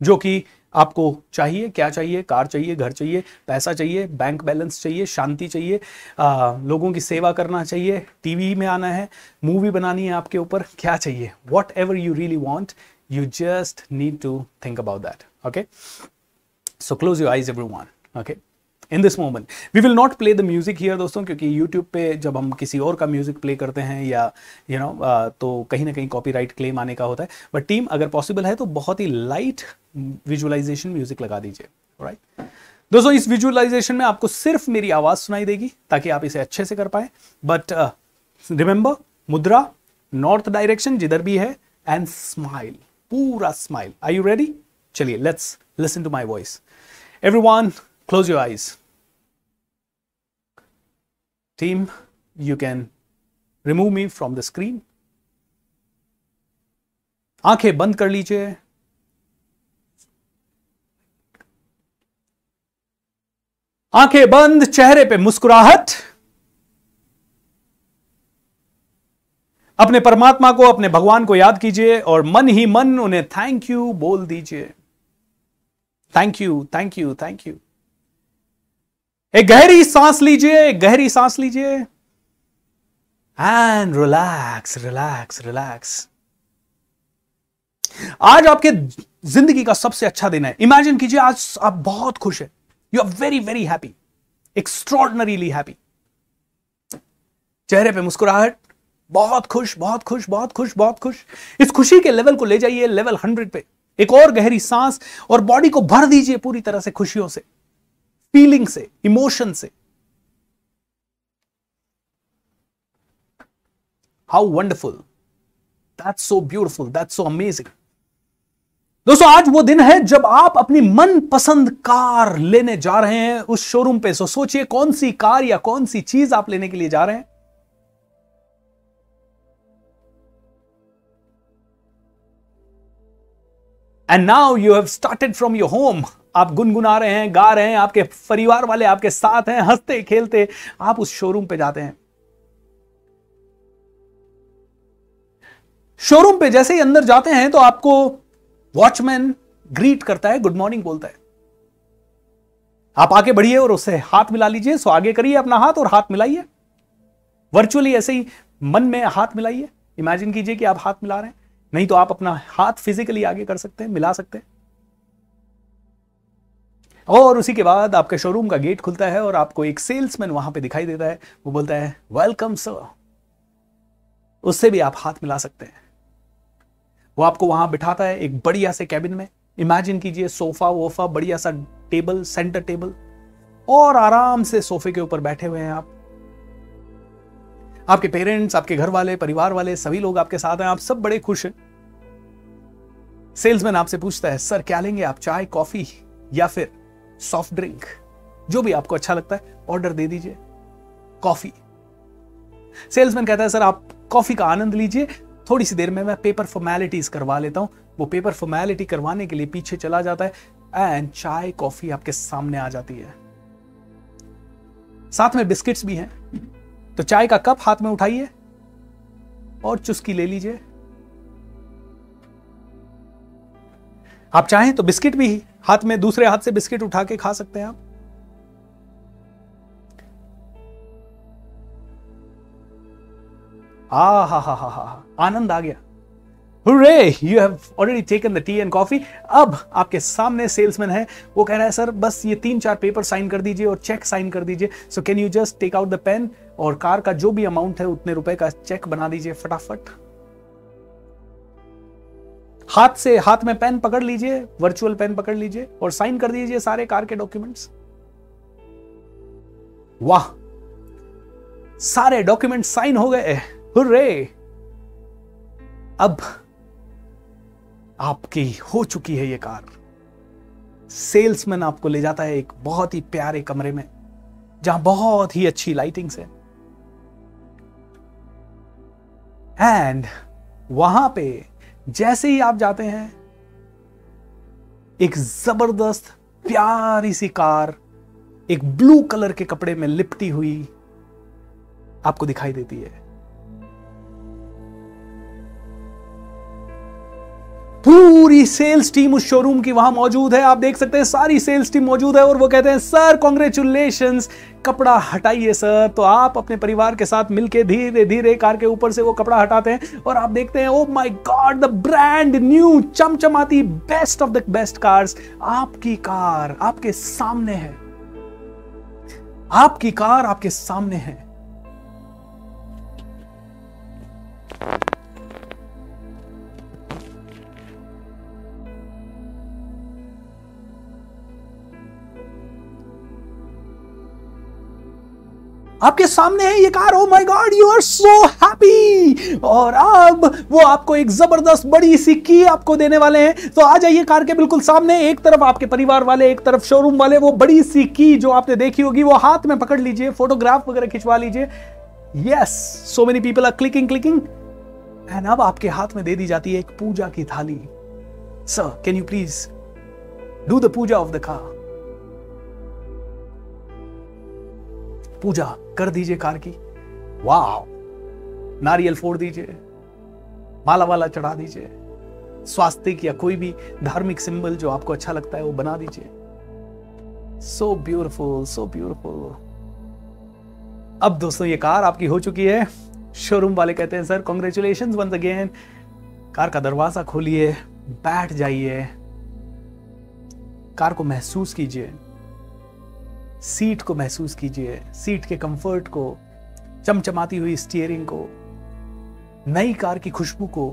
जो कि आपको चाहिए क्या चाहिए कार चाहिए घर चाहिए पैसा चाहिए बैंक बैलेंस चाहिए शांति चाहिए आ, लोगों की सेवा करना चाहिए टीवी में आना है मूवी बनानी है आपके ऊपर क्या चाहिए? Whatever you really want you just need to think about that okay so close you eyes everyone okay in this moment we will not play the music here दोस्तों क्योंकि यूट्यूब पे जब हम किसी और का म्यूज़िक प्ले करते हैं या यू you नो know, तो कहीं ना कहीं कॉपीराइट क्लेम आने का होता है। बट टीम अगर पॉसिबल है तो बहुत ही लाइट विजुअलाइजेशन म्यूज़िक लगा दीजिए राइट दोस्तों इस विजुअलाइजेशन में आपको सिर्फ़ मेरी आवाज़ सुनाई देगी ताकि आप इसे अच्छे से कर पाए। बट रिमेंबर मुद्रा नॉर्थ डायरेक्शन जिधर भी है एंड स्माइल पूरा स्माइल आई यू रेडी चलिए let's listen to my voice everyone close your eyes team you can remove me from the screen आँखें बंद कर लीजिए। आँखें बंद, चेहरे पे मुस्कुराहट। अपने परमात्मा को, अपने भगवान को याद कीजिए और मन ही मन उन्हें थैंक यू बोल दीजिए। Thank you thank you thank you एक गहरी सांस लीजिए एक गहरी सांस लीजिए। एंड रिलैक्स रिलैक्स रिलैक्स आज आपके ज़िंदगी का सबसे अच्छा दिन है। इमेजिन कीजिए, आज आप बहुत खुश है। You are very very happy extraordinarily happy चेहरे पे मुस्कुराहट। बहुत खुश बहुत खुश बहुत खुश बहुत खुश। इस खुशी के लेवल को ले जाइए लेवल हंड्रेड पे। एक और गहरी सांस और बॉडी को भर दीजिए पूरी तरह से खुशियों से। फीलिंग से इमोशन से. How wonderful that's so beautiful that's so amazing दोस्तों, आज वो दिन है जब आप अपनी मनपसंद कार लेने जा रहे हैं उस शोरूम पे। सो सोचिए कौन सी कार या कौन सी चीज़ आप लेने के लिए जा रहे हैं। And now you have started from your home आप गुनगुना रहे हैं, गा रहे हैं, आपके परिवार वाले आपके साथ हैं, हँसते, खेलते, आप उस शोरूम पे जाते हैं। शोरूम पे जैसे ही अंदर जाते हैं तो आपको वॉचमैन ग्रीट करता है गुड मॉर्निंग बोलता है। आप आगे बढ़िए और उससे हाथ मिला लीजिए, सो आगे करिए अपना हाथ और हाथ मिलाइए। वर्चुअली ऐसे ही मन में हाथ मिलाइए। इमेजिन कीजिए कि आप हाथ मिला रहे हैं। नहीं तो आप अपना हाथ फिजिकली आगे कर सकते हैं, मिला सकते हैं। और उसी के बाद आपके शोरूम का गेट खुलता है और आपको एक सेल्समैन वहाँ पे दिखाई देता है। वो बोलता है वेलकम सर उससे भी आप हाथ मिला सकते हैं। वो आपको वहाँ बिठाता है एक बढ़िया से कैबिन में। इमेजिन कीजिए सोफा वोफा बढ़िया सा टेबल सेंटर टेबल और आराम से सोफे के ऊपर बैठे हुए हैं आप। आपके पेरेंट्स आपके घर वाले परिवार वाले, सभी लोग आपके साथ हैं। आप सब बड़े खुश हैं। सेल्समैन आपसे पूछता है सर क्या लेंगे आप? चाय, कॉफ़ी या फिर सॉफ्ट ड्रिंक जो भी आपको अच्छा लगता है ऑर्डर दे दीजिए। कॉफ़ी सेल्समैन कहता है, सर, आप कॉफ़ी का आनंद लीजिए। थोड़ी सी देर में मैं पेपर फॉर्मेलिटीज करवा लेता हूँ। वो पेपर फॉर्मेलिटी करवाने के लिए पीछे चला जाता है एंड चाय कॉफ़ी आपके सामने आ जाती है। साथ में बिस्किट्स भी हैं। तो चाय का कप हाथ में उठाइए और चुस्की ले लीजिए। आप चाहें तो बिस्किट भी हाथ में दूसरे हाथ से बिस्किट उठा के खा सकते हैं आप। आ हा हा हा हा आनंद आ गया। Hurray you have already taken the tea and coffee अब आपके सामने सेल्समैन है। वो कह रहा है, सर, बस ये तीन चार पेपर साइन कर दीजिए और चेक साइन कर दीजिए। So can you just take out the pen और कार का जो भी अमाउंट है, उतने रुपए का चेक बना दीजिए फटाफट। हाथ से, हाथ में पेन पकड़ लीजिए वर्चुअल पेन पकड़ लीजिए और साइन कर दीजिए सारे कार के डॉक्यूमेंट्स वाह! सारे डॉक्यूमेंट साइन हो गए। हुर्रे! अब आपकी हो चुकी है ये कार। सेल्समैन आपको ले जाता है एक बहुत ही प्यारे कमरे में, जहाँ बहुत ही अच्छी लाइटिंग्स है। एंड वहाँ पे जैसे ही आप जाते हैं, एक ज़बरदस्त प्यारी सी कार एक ब्लू कलर के कपड़े में लिपटी हुई आपको दिखाई देती है। पूरी सेल्स टीम उस शोरूम की वहाँ मौजूद है। आप देख सकते हैं, सारी सेल्स टीम मौजूद है और वो कहते हैं सर कॉन्ग्रेचुलेशन कपड़ा हटाइए सर तो आप अपने परिवार के साथ मिलके धीरे धीरे कार के ऊपर से वो कपड़ा हटाते हैं और आप देखते हैं ओ my god the brand new चमचमाती best of the best cars आपकी कार आपके सामने है। आपकी कार आपके सामने है। आपके सामने है ये car oh my god you are so happy और अब वो आपको एक ज़बरदस्त बड़ी सी की आपको देने वाले हैं। तो आ जाइए कार के बिल्कुल सामने, एक तरफ़ आपके परिवार वाले, एक तरफ़ शोरूम वाले, वो बड़ी सी की जो आपने देखी होगी, वो हाथ में पकड़ लीजिए फोटोग्राफ वगैरह खिंचवा लीजिए। Yes so many people are clicking clicking and अब आपके हाथ में दे दी जाती है एक पूजा की थाली। Sir can you please do the puja of the car पूजा कर दीजिए कार की। वाह, नारियल फोड़ दीजिए, माला वाला चढ़ा दीजिए। स्वास्तिक या कोई भी धार्मिक सिंबल जो आपको अच्छा लगता है वो बना दीजिए। सो ब्यूटिफुल सो ब्यूटिफुल अब दोस्तों, ये कार आपकी हो चुकी है। शोरूम वाले कहते हैं sir congratulation once again car का दरवाज़ा खोलिए, बैठ जाइए। कार को महसूस कीजिए। सीट को महसूस कीजिए, सीट के कंफर्ट को, चमचमाती हुई स्टीयरिंग को, नई कार की खुशबू को,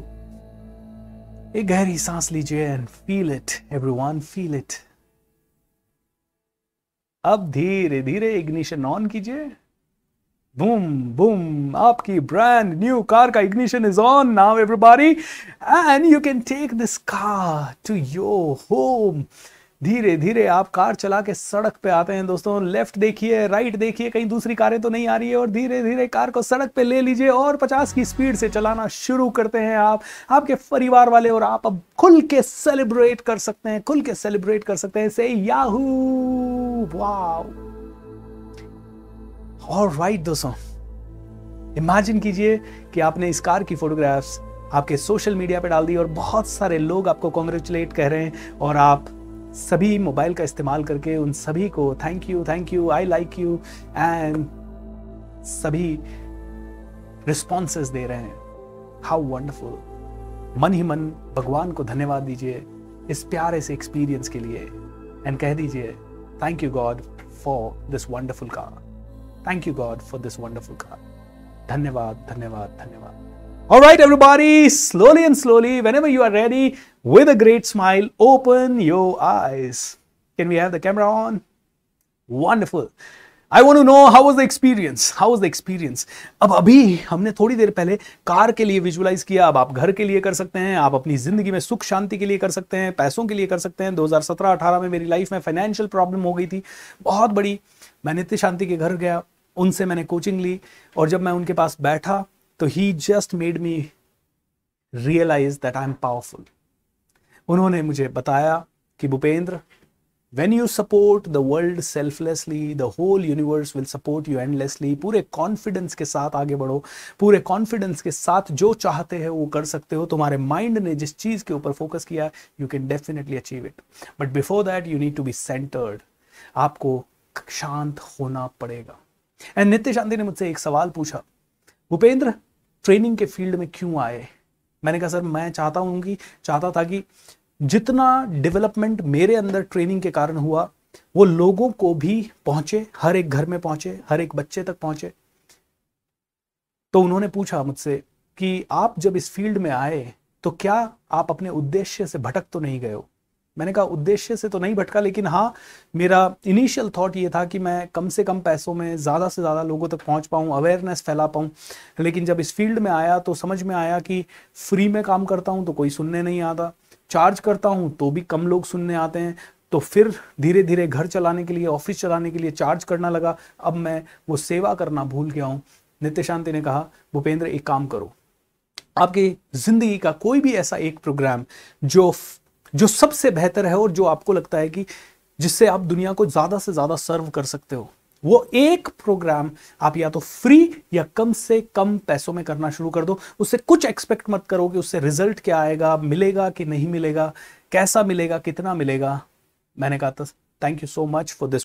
एक गहरी सांस लीजिए and feel it everyone feel it अब धीरे धीरे इग्निशन ऑन कीजिए। बूम बूम, आपकी ब्रांड न्यू कार का ignition is on now everybody and you can take this car to your home धीरे धीरे आप कार चला के सड़क पे आते हैं दोस्तों लेफ़्ट देखिए राइट देखिए, कहीं दूसरी कारें तो नहीं आ रही है और धीरे धीरे कार को सड़क पे ले लीजिए और 50 की स्पीड से चलाना शुरू करते हैं आप। आपके परिवार वाले और आप अब खुल के सेलिब्रेट कर सकते हैं, खुल के सेलिब्रेट कर सकते हैं। से याहू वाओ और राइट दोस्तों। इमेजिन कीजिए कि आपने इस कार की फोटोग्राफ्स आपके सोशल मीडिया पे डाल दी और बहुत सारे लोग आपको कॉन्ग्रेचुलेट कह रहे हैं और आप सभी मोबाइल का इस्तेमाल करके उन सभी को thank you thank you I like you and सभी रिस्पॉन्सेस दे रहे हैं। हाउ वंडरफुल मन ही मन भगवान को धन्यवाद दीजिए इस प्यारे से एक्सपीरियंस के लिए। एंड कह दीजिए thank you god for this wonderful car thank you god for this wonderful car धन्यवाद धन्यवाद धन्यवाद। All right, everybody, slowly and slowly, whenever you are ready, with a great smile, open your eyes. Can we have the camera on? Wonderful. I want to know how was the experience? How was the experience? अब अभी हमने थोड़ी देर पहले कार के लिए विजुअलाइज किया अब आप घर के लिए कर सकते हैं आप अपनी ज़िंदगी में सुख शांति के लिए कर सकते हैं पैसों के लिए कर सकते हैं 2017-18 में मेरी लाइफ में फाइनेंशियल प्रॉब्लम हो गई थी बहुत बड़ी मैं नित्य शांति के घर गया उनसे मैंने कोचिंग ली और जब मैं उनके पास बैठा तो ही just made me realise that I am powerful उन्होंने मुझे बताया कि Bhupendra when you support the world selflessly the whole universe will support you endlessly पूरे कॉन्फिडेंस के साथ आगे बढ़ो, पूरे कॉन्फिडेंस के साथ जो चाहते हैं वो कर सकते हो, तुम्हारे माइंड ने जिस चीज़ के ऊपर फोकस किया you can definitely achieve it but before that you need to be centred आपको शांत होना पड़ेगा। एंड नित्य शांति ने मुझसे एक सवाल पूछा, भूपेंद्र ट्रेनिंग के फ़ील्ड में क्यों आए? मैंने कहा, सर, मैं चाहता हूँ कि, चाहता था कि जितना डेवलपमेंट मेरे अंदर ट्रेनिंग के कारण हुआ, वो लोगों को भी पहुँचे, हर एक घर में पहुँचे, हर एक बच्चे तक पहुँचे. तो उन्होंने पूछा मुझसे कि आप जब इस फ़ील्ड में आए तो क्या आप अपने उद्देश्य से भटक तो नहीं गए हो? मैंने कहा, उद्देश्य से तो नहीं भटका, लेकिन हाँ मेरा इनिशियल थॉट ये था कि मैं कम से कम पैसों में ज़्यादा से ज़्यादा लोगों तक पहुँच पाऊँ अवेयरनेस फैला पाऊँ। लेकिन जब इस फ़ील्ड में आया तो समझ में आया कि फ्री में काम करता हूँ तो कोई सुनने नहीं आता। चार्ज करता हूँ तो भी कम लोग सुनने आते हैं। तो फिर धीरे धीरे घर चलाने के लिए ऑफ़िस चलाने के लिए चार्ज करना लगा। अब मैं वो सेवा करना भूल गया हूँ। नित्य शांति ने कहा, भूपेंद्र, एक काम करो। आपकी ज़िंदगी का कोई भी ऐसा एक प्रोग्राम जो जो सबसे बेहतर है और जो आपको लगता है कि जिससे आप दुनिया को ज़्यादा से ज़्यादा सर्व कर सकते हो, वो एक प्रोग्राम आप या तो फ्री या कम से कम पैसों में करना शुरू कर दो। उससे कुछ एक्सपेक्ट मत करो कि उससे रिज़ल्ट क्या आएगा, मिलेगा कि नहीं मिलेगा, कैसा मिलेगा, कितना मिलेगा। मैंने कहा था thank you so much for this